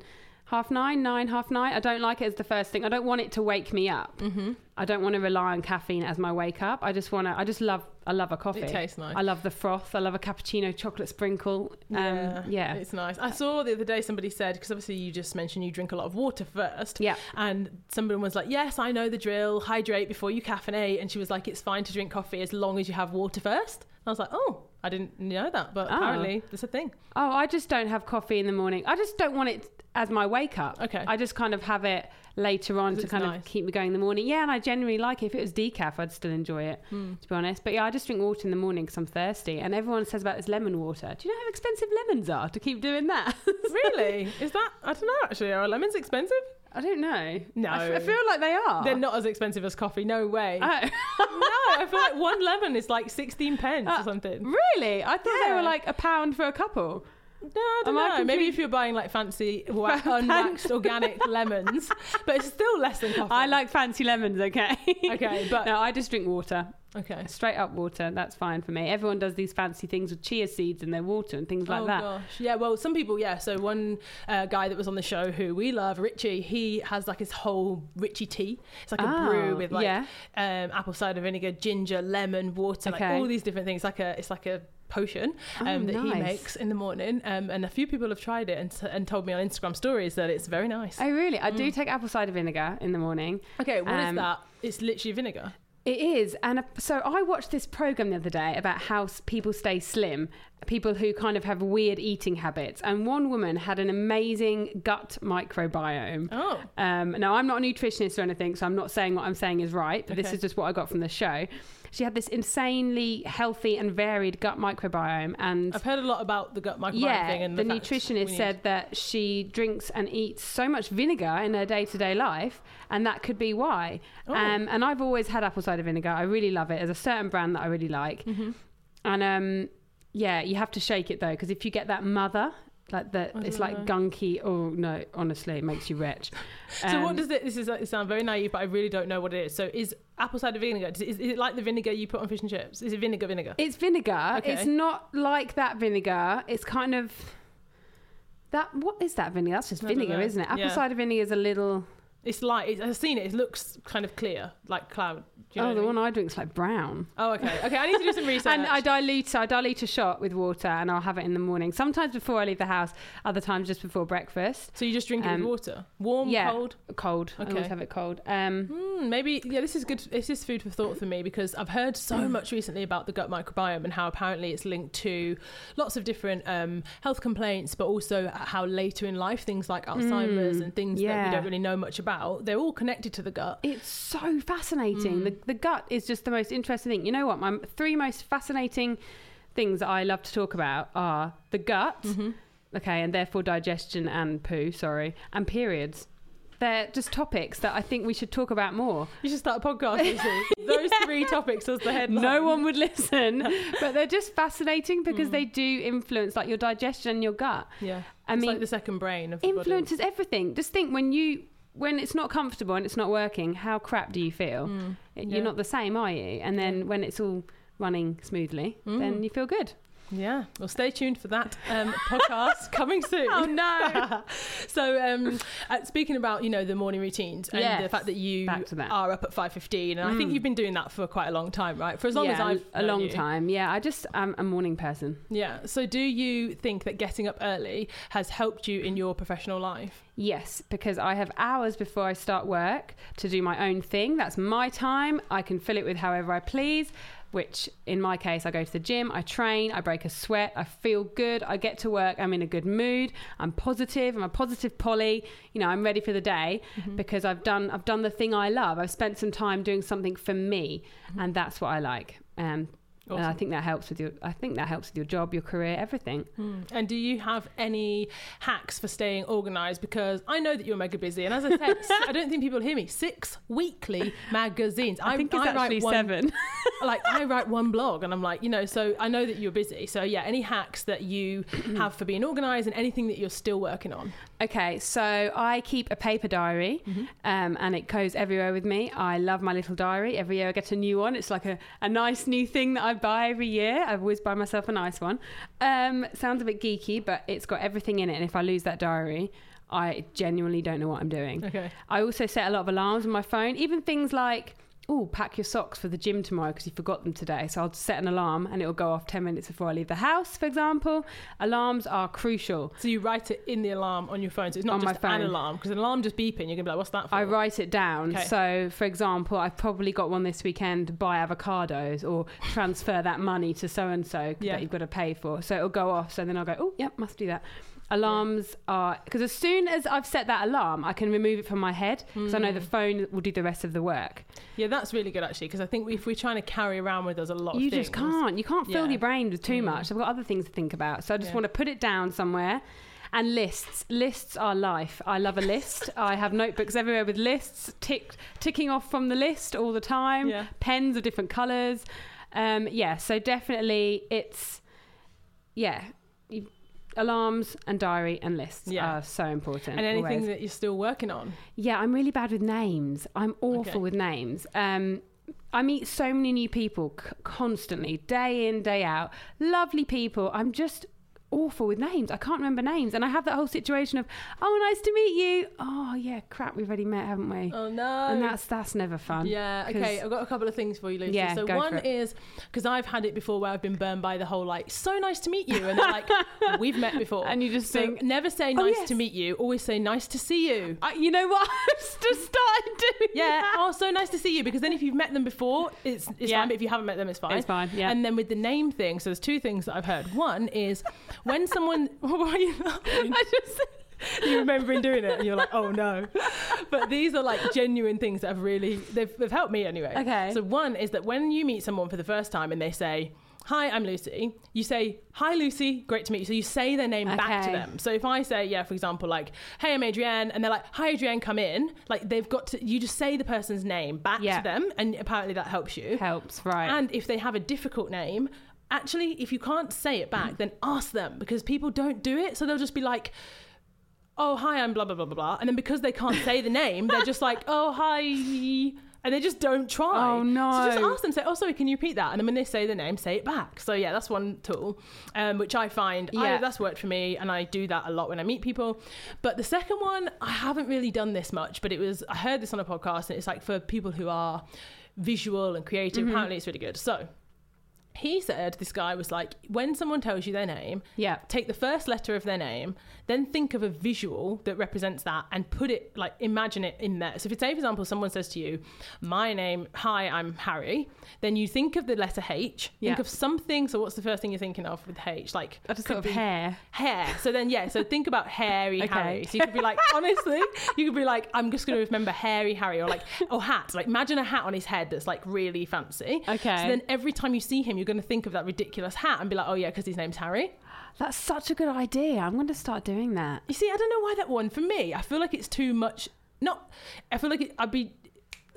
Speaker 1: half nine, nine, half nine. I don't like it as the first thing. I don't want it to wake me up. Mm-hmm. I don't want to rely on caffeine as my wake up. I just want to. I just love. I love a coffee.
Speaker 2: It tastes nice.
Speaker 1: I love the froth. I love a cappuccino chocolate sprinkle. Um, yeah.
Speaker 2: it's nice. I saw the other day somebody said because obviously you just mentioned you drink a lot of water first.
Speaker 1: Yeah.
Speaker 2: And someone was like, "Yes, I know the drill. Hydrate before you caffeinate." And she was like, "It's fine to drink coffee as long as you have water first. And I was like, "Oh, I didn't know that, but
Speaker 1: Oh.
Speaker 2: apparently it's a thing."
Speaker 1: Oh, I just don't have coffee in the morning. I just don't want it as my wake up.
Speaker 2: Okay.
Speaker 1: I just kind of have it later on to kind
Speaker 2: nice.
Speaker 1: of keep me going in the morning. Yeah, and I genuinely like it. If it was decaf, I'd still enjoy it,
Speaker 2: Hmm.
Speaker 1: to be honest. But yeah, I just drink water in the morning because I'm thirsty. And everyone says about this lemon water. Do you know how expensive lemons are to keep doing that? [laughs]
Speaker 2: really? Is that? I don't know. Actually, are lemons expensive?
Speaker 1: I don't know.
Speaker 2: No.
Speaker 1: I, f- I feel like they are.
Speaker 2: They're not as expensive as coffee. No way.
Speaker 1: Oh. [laughs]
Speaker 2: no, I feel like one lemon is like sixteen pence
Speaker 1: Uh,
Speaker 2: or something.
Speaker 1: really? I thought they were like a pound for a couple.
Speaker 2: No, I don't
Speaker 1: Am I
Speaker 2: know. Maybe if you're buying like fancy [laughs] wa- unwaxed organic [laughs] lemons, but it's still less than coffee.
Speaker 1: I like fancy lemons, okay?
Speaker 2: Okay, [laughs] but
Speaker 1: no, I just drink water.
Speaker 2: okay.
Speaker 1: Straight up water. That's fine for me. Everyone does these fancy things with chia seeds in their water and things like that.
Speaker 2: oh
Speaker 1: that.
Speaker 2: gosh, yeah. Well, some people, yeah. So one uh, guy that was on the show who we love, Richie, he has like his whole Richie tea. It's like a
Speaker 1: Oh,
Speaker 2: brew with like
Speaker 1: yeah.
Speaker 2: um, apple cider vinegar, ginger, lemon, water, like
Speaker 1: Okay.
Speaker 2: all these different things. Like a, it's like a potion um,
Speaker 1: Oh,
Speaker 2: that he makes in the morning. Um, and a few people have tried it and, t- and told me on Instagram stories that it's very nice.
Speaker 1: Oh, really? I
Speaker 2: Mm.
Speaker 1: do take apple cider vinegar in the morning.
Speaker 2: Okay, what is
Speaker 1: Um,
Speaker 2: that? It's literally vinegar.
Speaker 1: It is. And so I watched this program the other day about how people stay slim, people who kind of have weird eating habits. And one woman had an amazing gut microbiome.
Speaker 2: Oh,
Speaker 1: Um, now, I'm not a nutritionist or anything, so I'm not saying what I'm saying is right, but this is just what I got from the show. She had this insanely healthy and varied gut microbiome. And
Speaker 2: I've heard a lot about the gut microbiome
Speaker 1: yeah,
Speaker 2: thing. And
Speaker 1: the,
Speaker 2: the,
Speaker 1: nutritionist said that she drinks and eats so much vinegar in her day to day life, and that could be why.
Speaker 2: Oh.
Speaker 1: Um, and I've always had apple cider vinegar. I really love it. There's a certain brand that I really like.
Speaker 2: Mm-hmm.
Speaker 1: And um, yeah, you have to shake it though, because if you get that mother, like the,
Speaker 2: I
Speaker 1: it's like gunky. Oh no, honestly, it makes you rich.
Speaker 2: So
Speaker 1: Um,
Speaker 2: what does it? This is it sound very naive, but I really don't know what it is. So is apple cider vinegar? Is, is it like the vinegar you put on fish and chips? Is it vinegar vinegar?
Speaker 1: It's vinegar.
Speaker 2: Okay.
Speaker 1: It's not like that vinegar. It's kind of that. What is that vinegar? That's just vinegar, isn't it? Apple
Speaker 2: Yeah.
Speaker 1: cider vinegar is a little.
Speaker 2: It's like it's, I've seen it. It looks kind of clear, like cloud. You know
Speaker 1: oh, the
Speaker 2: I mean?
Speaker 1: one I drink's like brown.
Speaker 2: Oh, okay. Okay, I need to do some [laughs] research.
Speaker 1: And I dilute. I dilute a shot with water, and I'll have it in the morning. Sometimes before I leave the house. Other times just before breakfast.
Speaker 2: so you just drink it
Speaker 1: um,
Speaker 2: with water, warm,
Speaker 1: yeah.
Speaker 2: cold.
Speaker 1: Cold. I
Speaker 2: Okay.
Speaker 1: always have it cold. Um,
Speaker 2: Hmm, maybe yeah. This is good. This is food for thought for me because I've heard so
Speaker 1: Mm.
Speaker 2: much recently about the gut microbiome and how apparently it's linked to lots of different um, health complaints, but also how later in life things like Alzheimer's and things that we
Speaker 1: Mm.
Speaker 2: don't really know much about. They're all connected to the gut.
Speaker 1: It's so fascinating.
Speaker 2: Mm.
Speaker 1: The, the gut is just the most interesting thing. You know what? My three most fascinating things that I love to talk about are the gut,
Speaker 2: Mm-hmm.
Speaker 1: okay, and therefore digestion and poo, sorry, and periods. They're just topics that I think we should talk about more.
Speaker 2: You should start a podcast. [laughs] you see. Those three topics as the headline.
Speaker 1: No one would listen, [laughs] but they're just fascinating because
Speaker 2: Mm.
Speaker 1: they do influence like your digestion and your gut.
Speaker 2: Yeah,
Speaker 1: I
Speaker 2: it's
Speaker 1: mean,
Speaker 2: like the second brain of the body.
Speaker 1: influences everything. Just think when you when it's not comfortable and it's not working, how crap do you feel?
Speaker 2: Mm.
Speaker 1: You're not the same, are you? And then when it's all running smoothly,
Speaker 2: Mm.
Speaker 1: then you feel good.
Speaker 2: Yeah, well, stay tuned for that um, [laughs] podcast coming soon.
Speaker 1: Oh, no. [laughs]
Speaker 2: so, um, uh, speaking about you know the morning routines and the fact that you
Speaker 1: that. Mm.
Speaker 2: are up at five fifteen, and I think you've been doing that for quite a long time, right? For as long
Speaker 1: yeah,
Speaker 2: as I've
Speaker 1: a long
Speaker 2: you.
Speaker 1: time. Yeah, I just I'm a morning person.
Speaker 2: Yeah. So, do you think that getting up early has helped you in your professional life?
Speaker 1: Yes, because I have hours before I start work to do my own thing. That's my time. I can fill it with however I please, which in my case, I go to the gym, I train, I break a sweat, I feel good, I get to work, I'm in a good mood, I'm positive, I'm a positive Polly. You know, I'm ready for the day because I've done I've done the thing I love. I've spent some time doing something for me, and that's what I like. Um, and I think that helps with your I think that helps with your job, your career, everything.
Speaker 2: And do you have any hacks for staying organised? Because I know that you're mega busy, and as I said, [laughs] I don't think people hear me. Six weekly magazines.
Speaker 1: I, think it's
Speaker 2: write
Speaker 1: actually
Speaker 2: one-
Speaker 1: seven. [laughs]
Speaker 2: like I write one [laughs] blog and I'm like, you know, so I know that you're busy. So yeah, any hacks that you [clears throat] have for being organized and anything that you're still working on.
Speaker 1: Okay, so I keep a paper diary um, and it goes everywhere with me. I love my little diary. Every year I get a new one. It's like a, a nice new thing that I buy every year. I always buy myself a nice one. Um, sounds a bit geeky, but it's got everything in it. And if I lose that diary, I genuinely don't know what I'm doing.
Speaker 2: Okay.
Speaker 1: I also set a lot of alarms on my phone, even things like, oh, pack your socks for the gym tomorrow because you forgot them today. So I'll set an alarm and it'll go off 10 minutes before I leave the house, for example. Alarms are crucial.
Speaker 2: So you write it in the alarm on your phone. So it's not
Speaker 1: On my
Speaker 2: just an alarm because an alarm just beeping. You're gonna be like, what's that for?
Speaker 1: I write it down.
Speaker 2: Okay.
Speaker 1: So, for example, I've probably got one this weekend to buy avocados or transfer that money to so and so that you've got to pay for. So it'll go off. So then I'll go, oh, yep, must do that. Alarms are because as soon as I've set that alarm, I can remove it from my head because I know
Speaker 2: Mm.
Speaker 1: the phone will do the rest of the work.
Speaker 2: Yeah, that's really good actually because I think if we're trying to carry around with us a lot of
Speaker 1: You just can't. You can't fill
Speaker 2: Yeah.
Speaker 1: your brain with too
Speaker 2: Mm.
Speaker 1: much. I've got other things to think about. So I just
Speaker 2: Yeah.
Speaker 1: want to put it down somewhere. And lists. Lists are life. I love a list. [laughs] I have notebooks everywhere with lists, tick, ticking off from the list all the time.
Speaker 2: Yeah.
Speaker 1: Pens of different colours. Um, yeah, so definitely it's, yeah. You, alarms and diary and lists
Speaker 2: Yeah.
Speaker 1: are so important.
Speaker 2: And anything
Speaker 1: always.
Speaker 2: that you're still working on.
Speaker 1: Yeah, I'm really bad with names. I'm awful
Speaker 2: Okay.
Speaker 1: with names. Um, I meet so many new people c- constantly, day in, day out. Lovely people. I'm just awful with names. I can't remember names. And I have that whole situation of, oh, nice to meet you. Oh, yeah, crap, we've already met, haven't we?
Speaker 2: Oh no.
Speaker 1: and that's that's never fun.
Speaker 2: Yeah, okay. I've got a couple of things for you, Lucy.
Speaker 1: Yeah,
Speaker 2: so
Speaker 1: go for
Speaker 2: one
Speaker 1: it.
Speaker 2: is because I've had it before where I've been burned by the whole like, so nice to meet you, and they're like, [laughs] we've met before,
Speaker 1: And you just
Speaker 2: so
Speaker 1: think,
Speaker 2: never say
Speaker 1: "Oh,
Speaker 2: nice
Speaker 1: yes."
Speaker 2: to meet you. Always say nice to see you.
Speaker 1: I, you know what? [laughs] I've just started doing
Speaker 2: Yeah.
Speaker 1: that.
Speaker 2: Oh, so nice to see you. Because then if you've met them before, it's it's
Speaker 1: Yeah.
Speaker 2: fine. But if you haven't met them, it's fine.
Speaker 1: It's fine, yeah.
Speaker 2: And then with the name thing, so there's two things that I've heard. One is when someone, [laughs] what are you laughing?
Speaker 1: I just.
Speaker 2: you remembering doing it and you're like oh no but these are like genuine things that have really they've, they've helped me anyway
Speaker 1: Okay.
Speaker 2: so one is that when you meet someone for the first time and they say hi i'm lucy you say hi lucy great to meet you so you say their name back to
Speaker 1: Okay.
Speaker 2: them so if i say yeah for example like hey i'm adrienne and they're like hi adrienne come in like they've got to you just say the person's name back
Speaker 1: Yeah.
Speaker 2: to them and apparently that helps you
Speaker 1: Helps, right.
Speaker 2: and if they have a difficult name, actually, if you can't say it back, then ask them because people don't do it. So they'll just be like, oh, hi, I'm blah, blah, blah, blah, blah. And then because they can't say the name, they're just like, oh, hi. And they just don't try.
Speaker 1: Oh, no.
Speaker 2: So just ask them, say, oh, sorry, can you repeat that? And then when they say the name, say it back. So yeah, that's one tool, um, which I find I,
Speaker 1: Yeah.
Speaker 2: that's worked for me. And I do that a lot when I meet people. But the second one, I haven't really done this much, but it was, I heard this on a podcast and it's like for people who are visual and creative,
Speaker 1: Mm-hmm.
Speaker 2: apparently it's really good. So he said this guy was like when someone tells you their name
Speaker 1: Yeah.
Speaker 2: take the first letter of their name then think of a visual that represents that and put it like imagine it in there so if it's say for example someone says to you my name hi i'm harry then you think of the letter h
Speaker 1: Yeah.
Speaker 2: think of something so what's the first thing you're thinking of with h like
Speaker 1: I just of hair.
Speaker 2: hair so then yeah so think about hairy [laughs]
Speaker 1: Okay.
Speaker 2: harry so you could be like [laughs] honestly you could be like i'm just going to remember hairy harry or like or hat like imagine a hat on his head that's like really fancy
Speaker 1: Okay.
Speaker 2: so then every time you see him you're going to think of that ridiculous hat and be like oh yeah because his name's harry
Speaker 1: That's such a good idea. I'm going to start doing that.
Speaker 2: you see i don't know why that one for me i feel like it's too much not i feel like it, i'd be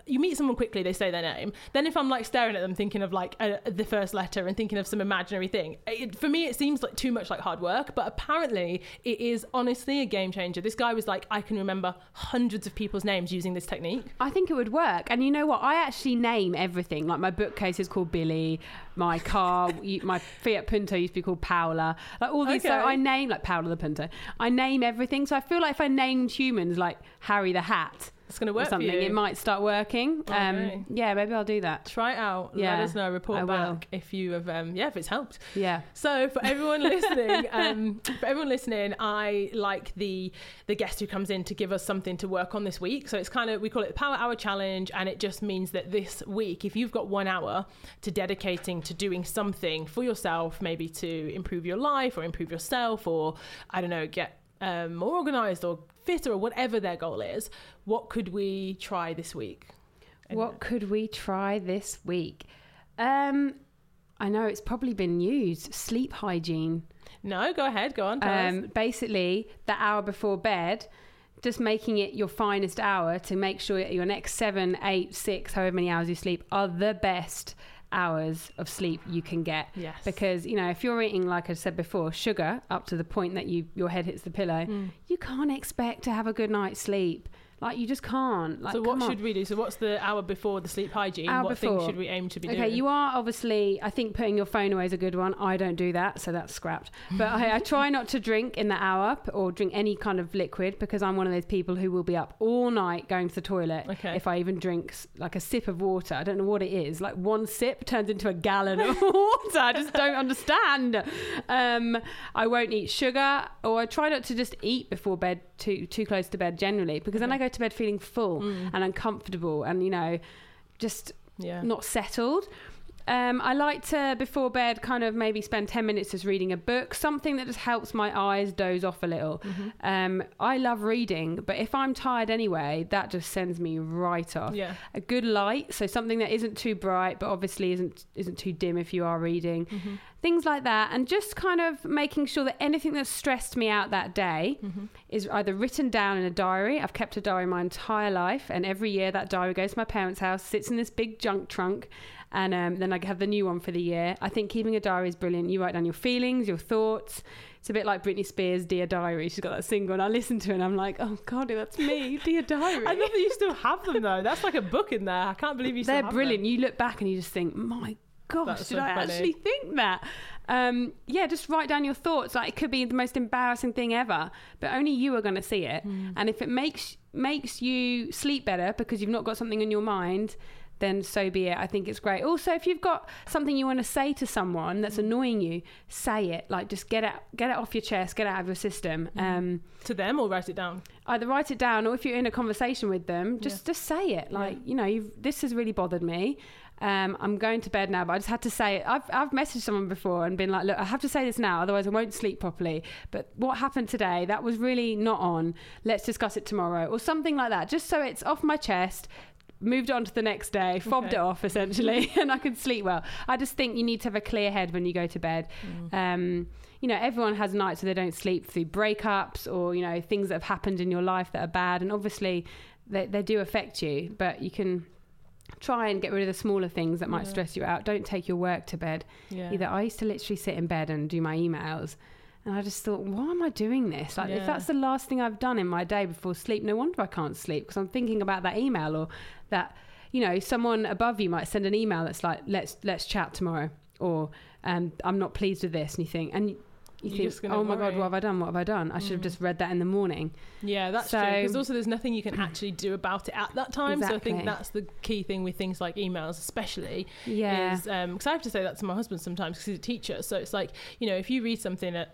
Speaker 2: you meet someone quickly, they say their name. Then if I'm like staring at them, thinking of like uh, the first letter and thinking of some imaginary thing, it, for me it seems like too much like hard work. But apparently it is honestly a game changer. This guy was like, I can remember hundreds of people's names using this technique.
Speaker 1: I think it would work. And you know what? I actually name everything. Like my bookcase is called Billy. My car, [laughs] my Fiat Punto used to be called Paola. Like all these. So I name like Paola the Punto. I name everything. So I feel like if I named humans like Harry the Hat
Speaker 2: It's going to
Speaker 1: or
Speaker 2: work for
Speaker 1: something, it might start working.
Speaker 2: Okay.
Speaker 1: Um, yeah, maybe I'll do that.
Speaker 2: Try it out.
Speaker 1: Yeah,
Speaker 2: Let us know. Report
Speaker 1: I will.
Speaker 2: back if you have, um, yeah, if it's helped.
Speaker 1: Yeah.
Speaker 2: So for everyone listening, [laughs] um, for everyone listening, I like the the guest who comes in to give us something to work on this week. So it's kind of we call it the Power Hour Challenge, and it just means that this week, if you've got one hour to dedicating to doing something for yourself, maybe to improve your life or improve yourself, or I don't know, get um, more organized or fitter or whatever their goal is, what could we try this week? And-
Speaker 1: What could we try this week? Um, I know it's probably been used. Sleep hygiene.
Speaker 2: No, go ahead, go on.
Speaker 1: Um, basically the hour before bed just making it your finest hour to make sure your next seven eight six however many hours you sleep are the best hours of sleep you can get.
Speaker 2: Yes.
Speaker 1: because you know if you're eating like i said before sugar up to the point that you your head hits the pillow mm. you can't expect to have a good night's sleep like you just can't like
Speaker 2: so what should we do? So what's the hour before the sleep hygiene?
Speaker 1: Hour
Speaker 2: what things
Speaker 1: before.
Speaker 2: should we aim to be
Speaker 1: Okay,
Speaker 2: doing?
Speaker 1: Okay, you are obviously. I think putting your phone away is a good one. I don't do that, so that's scrapped. But I, I try not to drink in the hour or drink any kind of liquid because I'm one of those people who will be up all night going to the toilet.
Speaker 2: Okay.
Speaker 1: If I even drink like a sip of water, I don't know what it is. Like one sip turns into a gallon of [laughs] water. I just don't understand. Um, I won't eat sugar, or I try not to just eat before bed too too close to bed generally because then I go to bed feeling full mm. and uncomfortable and you know just
Speaker 2: yeah.
Speaker 1: not settled. Um, I like to before bed kind of maybe spend ten minutes just reading a book, something that just helps my eyes doze off a little.
Speaker 2: Mm-hmm.
Speaker 1: Um, I love reading, but if I'm tired anyway, that just sends me right off.
Speaker 2: Yeah.
Speaker 1: A good light, so something that isn't too bright, but obviously isn't isn't too dim if you are reading.
Speaker 2: Mm-hmm.
Speaker 1: Things like that, and just kind of making sure that anything that stressed me out that day
Speaker 2: Mm-hmm.
Speaker 1: is either written down in a diary. I've kept a diary my entire life, and every year that diary goes to my parents' house, sits in this big junk trunk, And um, then I have the new one for the year. I think keeping a diary is brilliant. You write down your feelings, your thoughts. It's a bit like Britney Spears' Dear Diary. She's got that single, and I listen to it and I'm like, oh, God, that's me, Dear Diary.
Speaker 2: I love that you still have them though. That's like a book in there. I can't believe you.
Speaker 1: They're
Speaker 2: have
Speaker 1: brilliant.
Speaker 2: Them.
Speaker 1: You look back and you just think, my gosh,
Speaker 2: That's
Speaker 1: did
Speaker 2: so
Speaker 1: I actually think that? Um, yeah, just write down your thoughts. Like it could be the most embarrassing thing ever, but only you are going to see it.
Speaker 2: Hmm.
Speaker 1: And if it makes makes you sleep better because you've not got something in your mind, then so be it. I think it's great. Also, if you've got something you want to say to someone that's
Speaker 2: Hmm.
Speaker 1: annoying you, say it. Like just get it get it off your chest, get it out of your system.
Speaker 2: Hmm.
Speaker 1: Um,
Speaker 2: to them or write it down.
Speaker 1: either write it down or if you're in a conversation with them just just say it like you know you've, this has really bothered me um, I'm going to bed now, but I just had to say it. I've, I've messaged someone before and been like, look, I have to say this now, otherwise I won't sleep properly. But what happened today, that was really not on. Let's discuss it tomorrow or something like that, just so it's off my chest. Moved on to the next day, fobbed
Speaker 2: Okay.
Speaker 1: it off essentially, [laughs] and I could sleep well. I just think you need to have a clear head when you go to bed. Um, you know, everyone has nights where they don't sleep through breakups or, you know, things that have happened in your life that are bad. And obviously, they, they do affect you, but you can try and get rid of the smaller things that might
Speaker 2: Yeah.
Speaker 1: stress you out. Don't take your work to bed.
Speaker 2: Yeah.
Speaker 1: Either I used to literally sit in bed and do my emails. And I just thought, why am I doing this? Like,
Speaker 2: Yeah.
Speaker 1: if that's the last thing I've done in my day before sleep, no wonder I can't sleep because I'm thinking about that email or that, you know, someone above you might send an email that's like, let's let's chat tomorrow, or um, I'm not pleased with this, and you think, and you, you
Speaker 2: You're
Speaker 1: think, oh my god, what have I done? What have I done? I should have
Speaker 2: Mm.
Speaker 1: just read that in the morning.
Speaker 2: Yeah, that's
Speaker 1: So-
Speaker 2: true. Because also, there's nothing you can actually do about it at that time. So I think that's the key thing with things like emails, especially.
Speaker 1: Yeah.
Speaker 2: Because I have to say that to my husband sometimes because he's a teacher. So it's like you know, if you read something at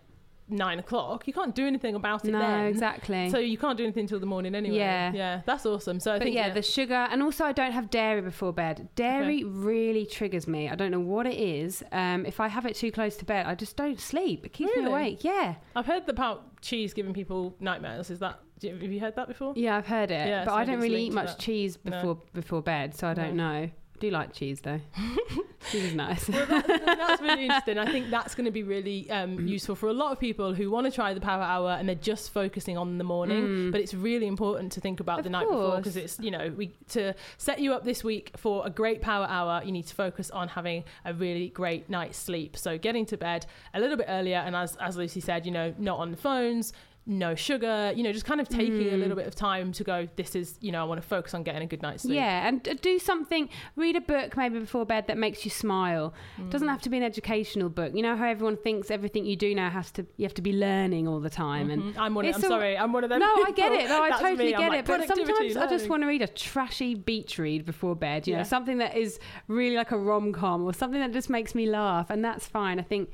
Speaker 2: nine o'clock, you can't do anything about it
Speaker 1: no,
Speaker 2: then.
Speaker 1: exactly.
Speaker 2: So you can't do anything until the morning anyway.
Speaker 1: Yeah.
Speaker 2: yeah, that's awesome. So I
Speaker 1: but
Speaker 2: think
Speaker 1: yeah, the sugar, and also I don't have dairy before bed. Dairy really triggers me. I don't know what it is. Um, if I have it too close to bed, I just don't sleep. It keeps
Speaker 2: Really?
Speaker 1: me awake. Yeah,
Speaker 2: I've heard about cheese giving people nightmares. Is that have you heard that before?
Speaker 1: yeah, I've heard it.
Speaker 2: Yeah,
Speaker 1: but
Speaker 2: so
Speaker 1: I don't really eat much
Speaker 2: that.
Speaker 1: cheese
Speaker 2: No.
Speaker 1: before before bed, so I don't
Speaker 2: No.
Speaker 1: know. I do like cheese though. [laughs] cheese is nice.
Speaker 2: Well, that, that's really [laughs] interesting. I think that's going to be really um, [clears throat] useful for a lot of people who want to try the power hour and they're just focusing on the morning.
Speaker 1: Mm.
Speaker 2: But it's really important to think about
Speaker 1: Of
Speaker 2: the night before because it's you know we to set you up this week for a great power hour. You need to focus on having a really great night's sleep. So getting to bed a little bit earlier, and as as Lucy said, you know, not on the phones. No sugar, you know, just kind of taking a
Speaker 1: Mm.
Speaker 2: little bit of time to go. This is, you know, I want to focus on getting a good night's sleep.
Speaker 1: Yeah, and do something. Read a book maybe before bed that makes you smile.
Speaker 2: Mm.
Speaker 1: Doesn't have to be an educational book. You know how everyone thinks everything you do now has to. You have to be learning all the time. And
Speaker 2: Mhm. I'm one. Of, I'm
Speaker 1: all-
Speaker 2: sorry, I'm one of them.
Speaker 1: no, I [laughs] get it. No, I
Speaker 2: That's
Speaker 1: totally
Speaker 2: me.
Speaker 1: Get
Speaker 2: like,
Speaker 1: it. But sometimes I just want to read a trashy beach read before bed. You
Speaker 2: Yeah.
Speaker 1: know, something that is really like a rom com or something that just makes me laugh, and that's fine. I think.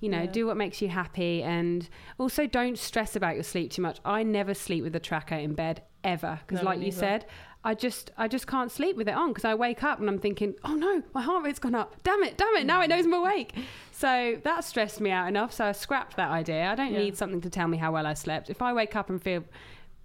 Speaker 1: You know,
Speaker 2: Yeah.
Speaker 1: do what makes you happy, and also don't stress about your sleep too much. I never sleep with a tracker in bed ever because,
Speaker 2: No,
Speaker 1: like you said, I just I just can't sleep with it on because I wake up and I'm thinking, oh no, my heart rate's gone up. Damn it, damn it, now it mm. knows I'm awake. So that stressed me out enough. So I scrapped that idea. I don't
Speaker 2: Yeah.
Speaker 1: need something to tell me how well I slept. If I wake up and feel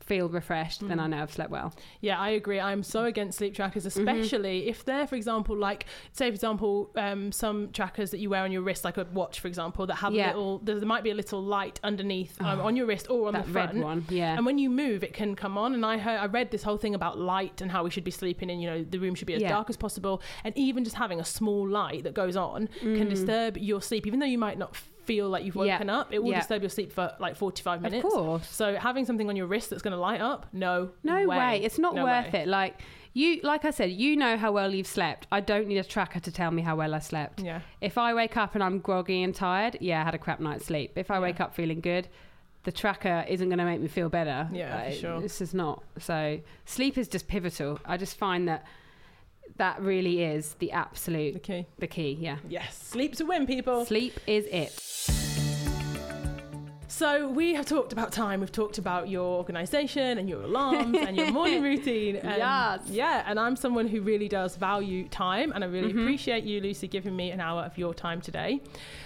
Speaker 1: feel refreshed, then
Speaker 2: Mm.
Speaker 1: I know I've slept well.
Speaker 2: Yeah, I agree. I'm so against sleep trackers,
Speaker 1: Mm-hmm.
Speaker 2: especially if they're, for example, like say, for example, um, some trackers that you wear on your wrist, like a watch, for example, that have
Speaker 1: Yeah.
Speaker 2: a little. There, there might be a little light underneath um,
Speaker 1: Oh,
Speaker 2: on your wrist or on the front.
Speaker 1: red one, yeah.
Speaker 2: And when you move, it can come on. And I heard, I read this whole thing about light and how we should be sleeping in. You know, the room should be as
Speaker 1: Yeah.
Speaker 2: dark as possible. And even just having a small light that goes on can disturb your sleep, even though you might not feel like you've.
Speaker 1: Yeah.
Speaker 2: woken up. It will
Speaker 1: Yeah.
Speaker 2: disturb your sleep for like 45 minutes.
Speaker 1: of course.
Speaker 2: So having something on your wrist that's going to light up, no,
Speaker 1: No way. It's not
Speaker 2: No
Speaker 1: worth
Speaker 2: way.
Speaker 1: it. Like you like I said, you know how well you've slept. I don't need a tracker to tell me how well I slept.
Speaker 2: Yeah.
Speaker 1: If I wake up and I'm groggy and tired, yeah, I had a crap night's sleep. If I
Speaker 2: Yeah.
Speaker 1: wake up feeling good, the tracker isn't going to make me feel better.
Speaker 2: Yeah, for
Speaker 1: Uh,
Speaker 2: sure.
Speaker 1: This is not. So sleep is just pivotal. I just find that that really is the absolute
Speaker 2: The key.
Speaker 1: the key. Yeah.
Speaker 2: Yes, sleep to win, people.
Speaker 1: Sleep is it.
Speaker 2: So we have talked about time. We've talked about your organisation and your alarms and your morning [laughs] routine. And
Speaker 1: Yes.
Speaker 2: Yeah, and I'm someone who really does value time, and I really
Speaker 1: Mm-hmm.
Speaker 2: appreciate you, Lucy, giving me an hour of your time today.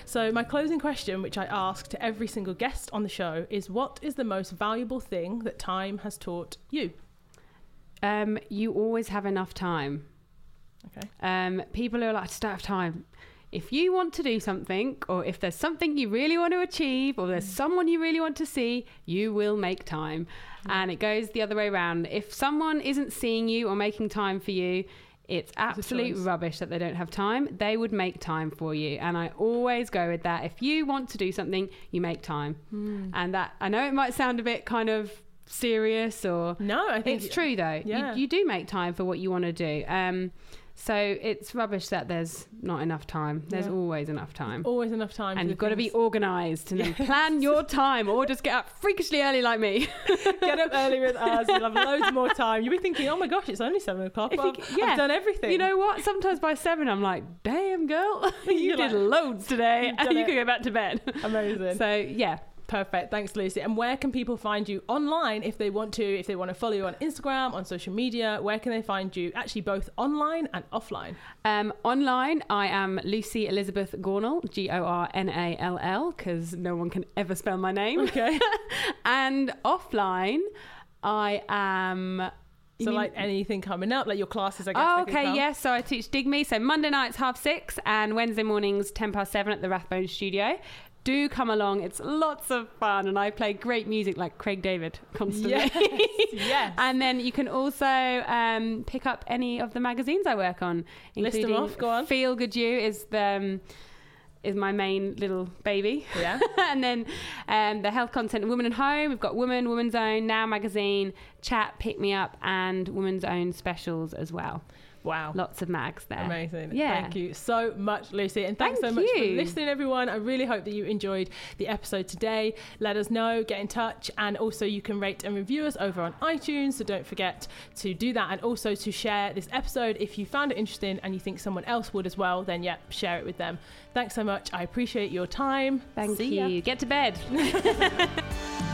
Speaker 2: So my closing question, which I ask to every single guest on the show, is: What is the most valuable thing that time has taught you?
Speaker 1: Um, you always have enough time.
Speaker 2: Okay.
Speaker 1: Um, people who are like, I just don't have time. If you want to do something, or if there's something you really want to achieve, or there's someone you really want to see, you will make time. And it goes the other way around. If someone isn't seeing you or making time for you, It's absolute
Speaker 2: choice.
Speaker 1: rubbish that they don't have time. They would make time for you. And I always go with that. If you want to do something, you make time.
Speaker 2: Hmm.
Speaker 1: And that, I know it might sound a bit kind of serious or.
Speaker 2: No, I think
Speaker 1: It's true though.
Speaker 2: Yeah.
Speaker 1: You, you do make time for what you want to do. Um, so it's rubbish that there's not enough time. There's
Speaker 2: Yeah.
Speaker 1: always enough time.
Speaker 2: Always enough time.
Speaker 1: And you've got to be organised and then plan [laughs] your time or just get up freakishly early like me. [laughs]
Speaker 2: Get up early with us. You'll have loads more time. You'll be thinking, oh my gosh, it's only seven o'clock. Well,
Speaker 1: you c- yeah.
Speaker 2: I've done everything.
Speaker 1: You know what? Sometimes by seven, I'm like, damn, girl, [laughs] you
Speaker 2: You're
Speaker 1: did
Speaker 2: like,
Speaker 1: loads today
Speaker 2: "You've
Speaker 1: and you
Speaker 2: it."
Speaker 1: can go back to bed.
Speaker 2: Amazing.
Speaker 1: So, yeah.
Speaker 2: Perfect. Thanks, Lucy. And where can people find you online if they want to? If they want to follow you on Instagram, on social media, where can they find you? Actually, both online and offline.
Speaker 1: Um, online, I am Lucy Elizabeth Gornall, G O R N A L L, because no one can ever spell my name.
Speaker 2: Okay. [laughs]
Speaker 1: and offline, I am. you
Speaker 2: so,
Speaker 1: mean-
Speaker 2: like anything coming up, like your classes, I guess.
Speaker 1: Oh, okay, yes. So I teach Digme. So Monday nights half six and Wednesday mornings ten past seven at the Rathbone Studio. Do come along. It's lots of fun, and I play great music like Craig David constantly.
Speaker 2: Yes. [laughs] yes.
Speaker 1: And then you can also um, pick up any of the magazines I work on,
Speaker 2: List 'em
Speaker 1: including
Speaker 2: off, go on.
Speaker 1: Feel Good You is the um, is my main little baby.
Speaker 2: Yeah. [laughs]
Speaker 1: and then um, the health content, Woman and Home. We've got Woman, Woman's Own, Now Magazine, Chat, Pick Me Up, and Woman's Own specials as well.
Speaker 2: Wow.
Speaker 1: Lots of mags there.
Speaker 2: Amazing.
Speaker 1: Yeah.
Speaker 2: Thank you so much, Lucy. And thanks
Speaker 1: Thank
Speaker 2: so much for listening, everyone. I really hope that you enjoyed the episode today. Let us know, get in touch, and also you can rate and review us over on iTunes. So don't forget to do that and also to share this episode if you found it interesting and you think someone else would as well, then yeah, share it with them. Thanks so much. I appreciate your time.
Speaker 1: Thank
Speaker 2: See ya.
Speaker 1: you. Get to bed. [laughs]